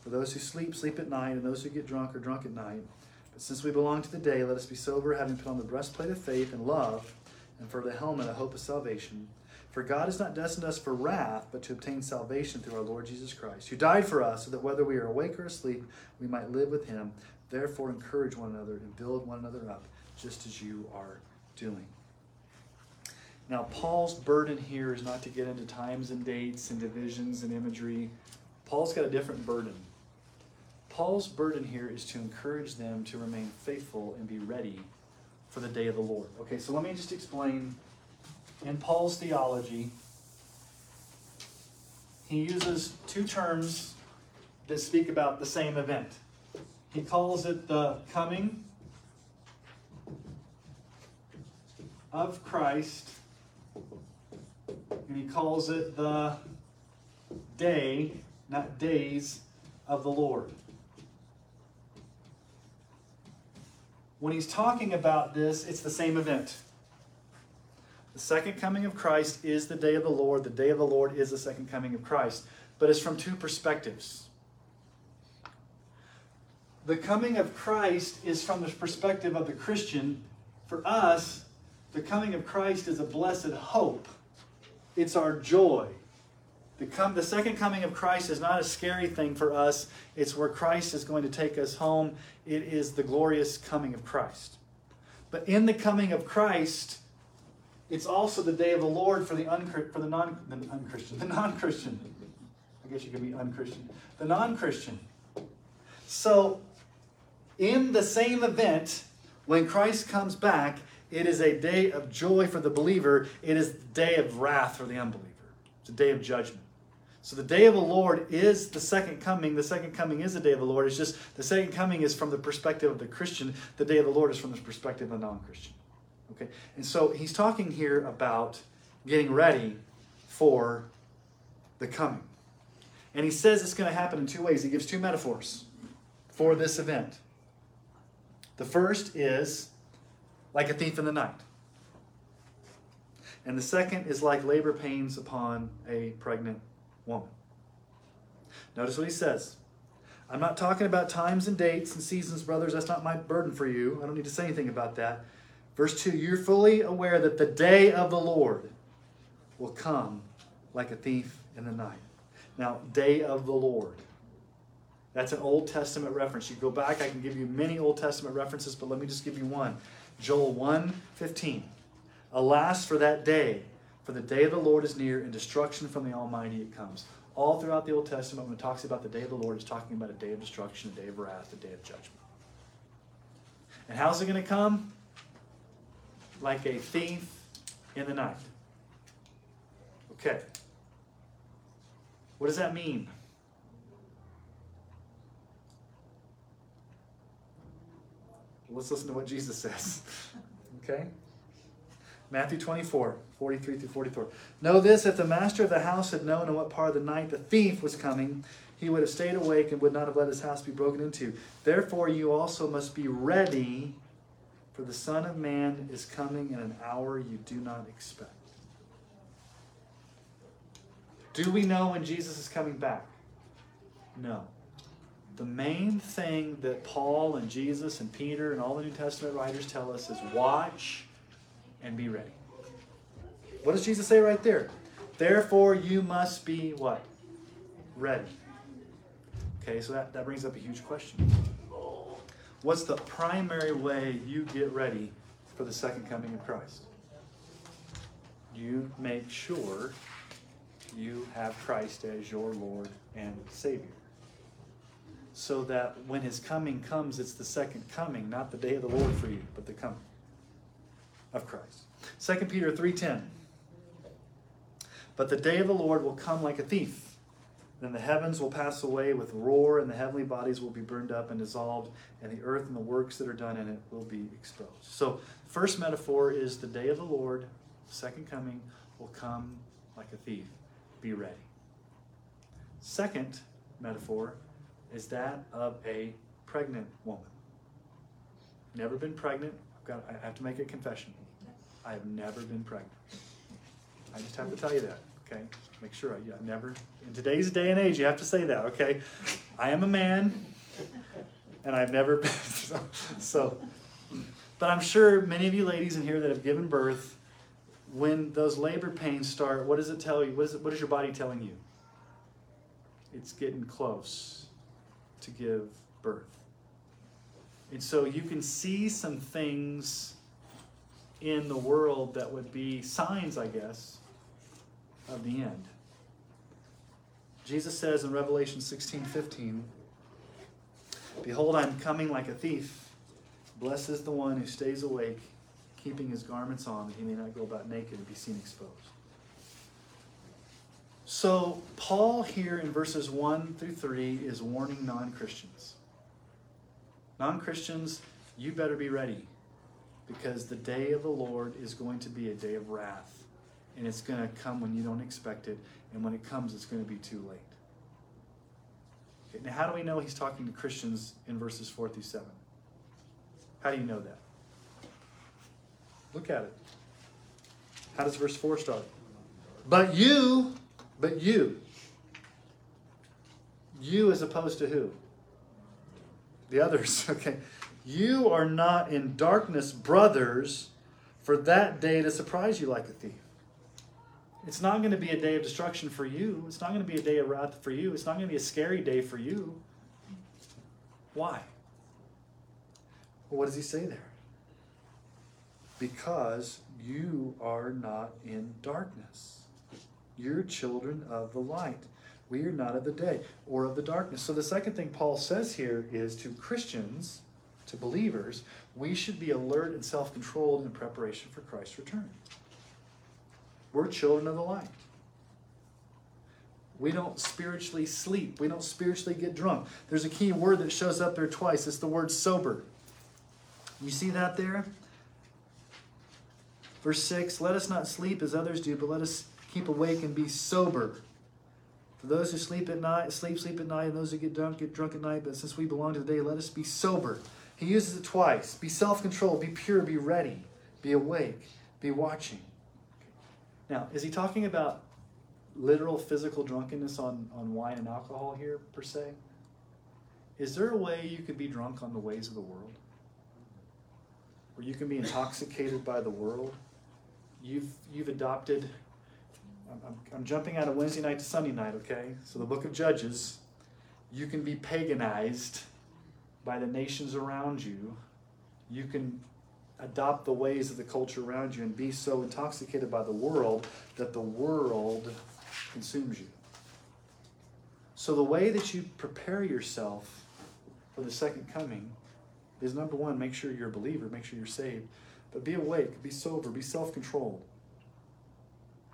For those who sleep, sleep at night, and those who get drunk are drunk at night. But since we belong to the day, let us be sober, having put on the breastplate of faith and love, and for the helmet a hope of salvation. For God has not destined us for wrath, but to obtain salvation through our Lord Jesus Christ, who died for us, so that whether we are awake or asleep, we might live with him. Therefore, encourage one another and build one another up, just as you are doing. Now, Paul's burden here is not to get into times and dates and divisions and imagery. Paul's got a different burden. Paul's burden here is to encourage them to remain faithful and be ready for the day of the Lord. Okay, so let me just explain. In Paul's theology, he uses two terms that speak about the same event. He calls it the coming of Christ, and he calls it the day, not days, of the Lord. When he's talking about this, it's the same event. The second coming of Christ is the day of the Lord. The day of the Lord is the second coming of Christ. But it's from two perspectives. The coming of Christ is from the perspective of the Christian. For us, the coming of Christ is a blessed hope, it's our joy. The, the second coming of Christ is not a scary thing for us. It's where Christ is going to take us home. It is the glorious coming of Christ. But in the coming of Christ, it's also the day of the Lord for the un for the non the unchristian the non-Christian. I guess you could be unchristian. The non-Christian. So, in the same event, when Christ comes back, it is a day of joy for the believer. It is the day of wrath for the unbeliever. It's a day of judgment. So the day of the Lord is the second coming. The second coming is the day of the Lord. It's just the second coming is from the perspective of the Christian. The day of the Lord is from the perspective of the non-Christian. Okay? And so he's talking here about getting ready for the coming. And he says it's going to happen in two ways. He gives two metaphors for this event. The first is like a thief in the night. And the second is like labor pains upon a pregnant woman. Notice what he says. I'm not talking about times and dates and seasons, brothers. That's not my burden for you. I don't need to say anything about that. Verse 2 You're fully aware that the day of the Lord will come like a thief in the night. Now, day of the Lord. That's an Old Testament reference. You go back, I can give you many Old Testament references, but let me just give you one. Joel 1 15. Alas for that day, for the day of the Lord is near, and destruction from the Almighty it comes. All throughout the Old Testament, when it talks about the day of the Lord, it's talking about a day of destruction, a day of wrath, a day of judgment. And how's it going to come? Like a thief in the night. Okay. What does that mean? Let's listen to what Jesus says. [laughs] Okay? Matthew 24, 43 through 44. Know this if the master of the house had known in what part of the night the thief was coming, he would have stayed awake and would not have let his house be broken into. Therefore, you also must be ready, For the Son of Man is coming in an hour you do not expect. Do we know when Jesus is coming back? No. The main thing that Paul and Jesus and Peter and all the New Testament writers tell us is watch and be ready. What does Jesus say right there? Therefore, you must be what? Ready. Okay, so that, that brings up a huge question. What's the primary way you get ready for the second coming of Christ? You make sure you have Christ as your Lord and Savior. So that when his coming comes, it's the second coming, not the day of the Lord for you, but the coming of Christ. 2 Peter 3:10. But the day of the Lord will come like a thief. Then the heavens will pass away with roar, and the heavenly bodies will be burned up and dissolved, and the earth and the works that are done in it will be exposed. So, first metaphor is the day of the Lord, second coming, will come like a thief be ready. Second metaphor is that of a pregnant woman. Never been pregnant. I've got, I have to make a confession. I have never been pregnant. I just have to tell you that, okay? Make sure I yeah, never. In today's day and age, you have to say that, okay? I am a man, and I've never [laughs] been. So, so, but I'm sure many of you ladies in here that have given birth when those labor pains start, what does it tell you? What is, it, what is your body telling you? It's getting close to give birth. And so you can see some things in the world that would be signs, I guess, of the end. Jesus says in Revelation 16 15, Behold, I'm coming like a thief. Blessed is the one who stays awake keeping his garments on that he may not go about naked and be seen exposed. So, Paul here in verses 1 through 3 is warning non Christians. Non Christians, you better be ready because the day of the Lord is going to be a day of wrath. And it's going to come when you don't expect it. And when it comes, it's going to be too late. Okay, now, how do we know he's talking to Christians in verses 4 through 7? How do you know that? Look at it. How does verse 4 start? But you, but you. You as opposed to who? The others, [laughs] okay. You are not in darkness, brothers, for that day to surprise you like a thief. It's not going to be a day of destruction for you. It's not going to be a day of wrath for you. It's not going to be a scary day for you. Why? Well, what does he say there? because you are not in darkness. You're children of the light. We are not of the day or of the darkness. So, the second thing Paul says here is to Christians, to believers, we should be alert and self controlled in preparation for Christ's return. We're children of the light. We don't spiritually sleep. We don't spiritually get drunk. There's a key word that shows up there twice. It's the word sober. You see that there? Verse 6 Let us not sleep as others do, but let us keep awake and be sober. For those who sleep at night, sleep, sleep at night, and those who get drunk, get drunk at night. But since we belong to the day, let us be sober. He uses it twice. Be self controlled, be pure, be ready, be awake, be watching. Now, is he talking about literal physical drunkenness on, on wine and alcohol here, per se? Is there a way you could be drunk on the ways of the world? Where you can be intoxicated by the world? you've you've adopted. I'm, I'm jumping out of Wednesday night to Sunday night, okay? So the book of Judges, you can be paganized by the nations around you. You can adopt the ways of the culture around you and be so intoxicated by the world that the world consumes you. So, the way that you prepare yourself for the second coming is number one, make sure you're a believer, make sure you're saved. But be awake, be sober, be self controlled.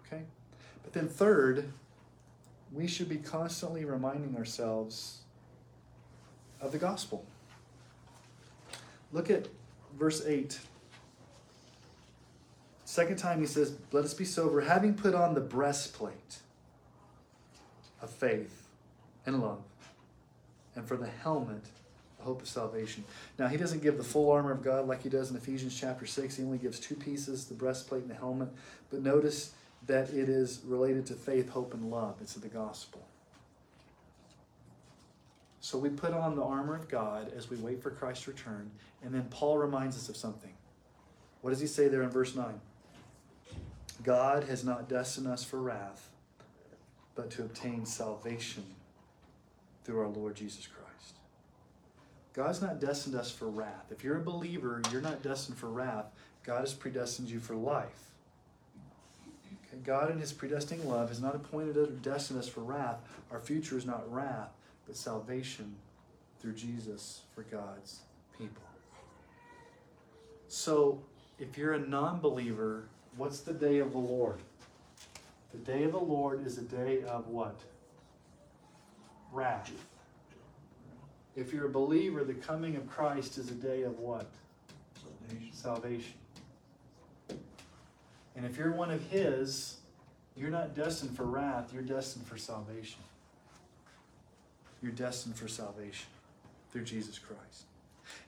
Okay? But then, third, we should be constantly reminding ourselves of the gospel. Look at verse 8. Second time he says, Let us be sober, having put on the breastplate of faith and love, and for the helmet, the hope of salvation. Now, he doesn't give the full armor of God like he does in Ephesians chapter 6. He only gives two pieces the breastplate and the helmet. But notice that it is related to faith, hope, and love. It's the gospel. So we put on the armor of God as we wait for Christ's return. And then Paul reminds us of something. What does he say there in verse 9? God has not destined us for wrath, but to obtain salvation through our Lord Jesus Christ. God's not destined us for wrath. If you're a believer, you're not destined for wrath. God has predestined you for life. Okay? God, in His predestining love, has not appointed us or destined us for wrath. Our future is not wrath, but salvation through Jesus for God's people. So, if you're a non believer, what's the day of the Lord? The day of the Lord is a day of what? Wrath. If you're a believer, the coming of Christ is a day of what? Salvation. Salvation. And if you're one of His, you're not destined for wrath, you're destined for salvation. You're destined for salvation through Jesus Christ.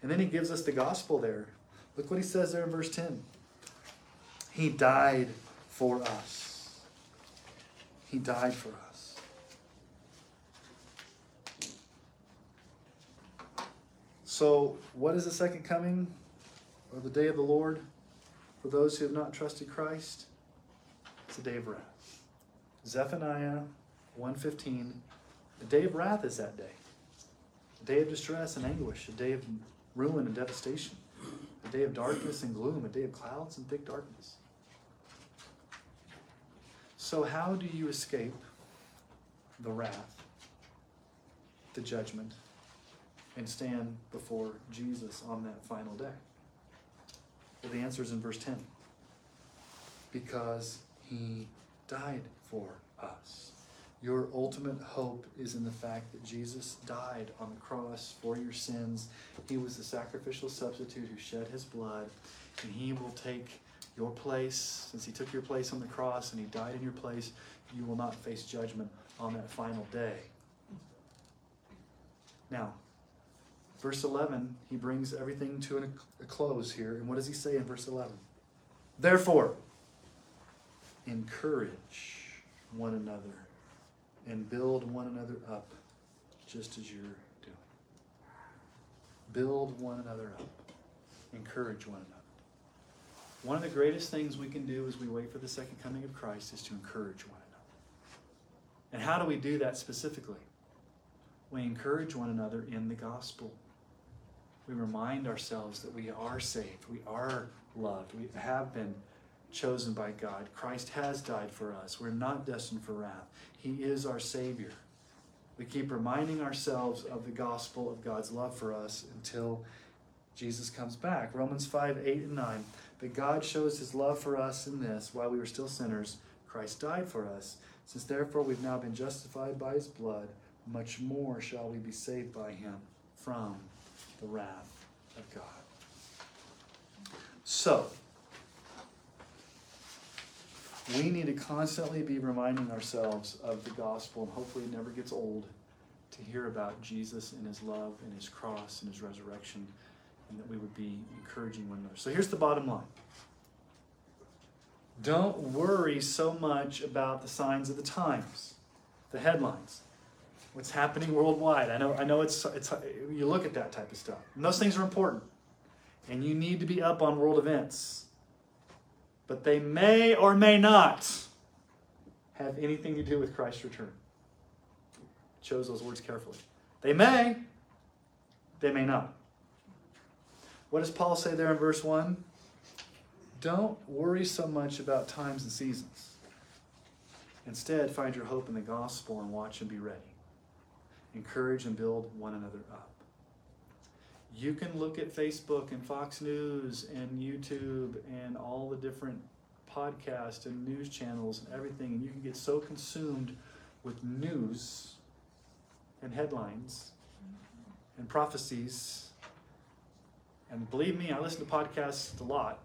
And then He gives us the gospel there. Look what He says there in verse 10. He died for us. He died for us. So, what is the second coming or the day of the Lord for those who have not trusted Christ? It's a day of wrath. Zephaniah 1:15. The day of wrath is that day. A day of distress and anguish, a day of ruin and devastation, a day of darkness and gloom, a day of clouds and thick darkness. So, how do you escape the wrath, the judgment, and stand before Jesus on that final day? Well, the answer is in verse 10 because he died for us. Your ultimate hope is in the fact that Jesus died on the cross for your sins. He was the sacrificial substitute who shed his blood, and he will take your place. Since he took your place on the cross and he died in your place, you will not face judgment on that final day. Now, verse 11, he brings everything to a close here. And what does he say in verse 11? Therefore, encourage one another and build one another up just as you're doing. Build one another up, encourage one another. One of the greatest things we can do as we wait for the second coming of Christ is to encourage one another. And how do we do that specifically? We encourage one another in the gospel. We remind ourselves that we are saved, we are loved, we have been chosen by God. Christ has died for us. We're not destined for wrath. He is our Savior. We keep reminding ourselves of the gospel of God's love for us until Jesus comes back. Romans 5 8 and 9. But God shows his love for us in this while we were still sinners, Christ died for us. Since therefore we've now been justified by his blood, much more shall we be saved by him from the wrath of God. So, we need to constantly be reminding ourselves of the gospel, and hopefully it never gets old to hear about Jesus and his love and his cross and his resurrection, and that we would be encouraging one another. So here's the bottom line don't worry so much about the signs of the times, the headlines, what's happening worldwide. I know, I know it's, it's you look at that type of stuff, and those things are important, and you need to be up on world events but they may or may not have anything to do with Christ's return. I Chose those words carefully. They may, they may not. What does Paul say there in verse 1? Don't worry so much about times and seasons. Instead, find your hope in the gospel and watch and be ready. Encourage and build one another up. You can look at Facebook and Fox News and YouTube and all the different podcasts and news channels and everything, and you can get so consumed with news and headlines mm-hmm. and prophecies. And believe me, I listen to podcasts a lot,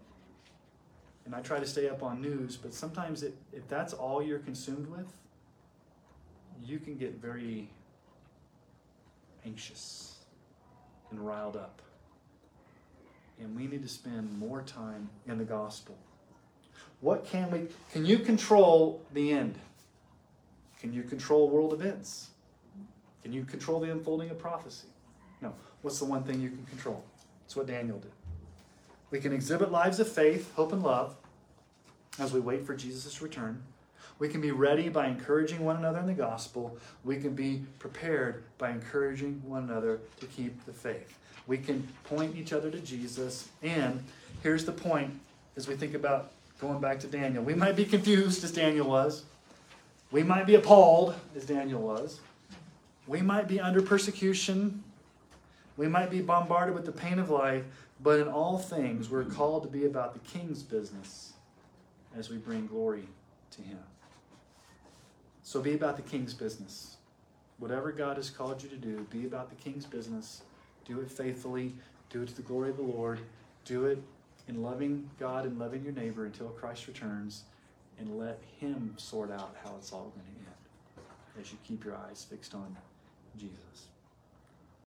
and I try to stay up on news, but sometimes it, if that's all you're consumed with, you can get very anxious and riled up. And we need to spend more time in the gospel. What can we can you control the end? Can you control world events? Can you control the unfolding of prophecy? No. What's the one thing you can control? It's what Daniel did. We can exhibit lives of faith, hope, and love as we wait for Jesus' return. We can be ready by encouraging one another in the gospel. We can be prepared by encouraging one another to keep the faith. We can point each other to Jesus. And here's the point as we think about going back to Daniel. We might be confused as Daniel was. We might be appalled as Daniel was. We might be under persecution. We might be bombarded with the pain of life. But in all things, we're called to be about the king's business as we bring glory to him. So be about the king's business. Whatever God has called you to do, be about the king's business. Do it faithfully. Do it to the glory of the Lord. Do it in loving God and loving your neighbor until Christ returns. And let him sort out how it's all going to end as you keep your eyes fixed on Jesus.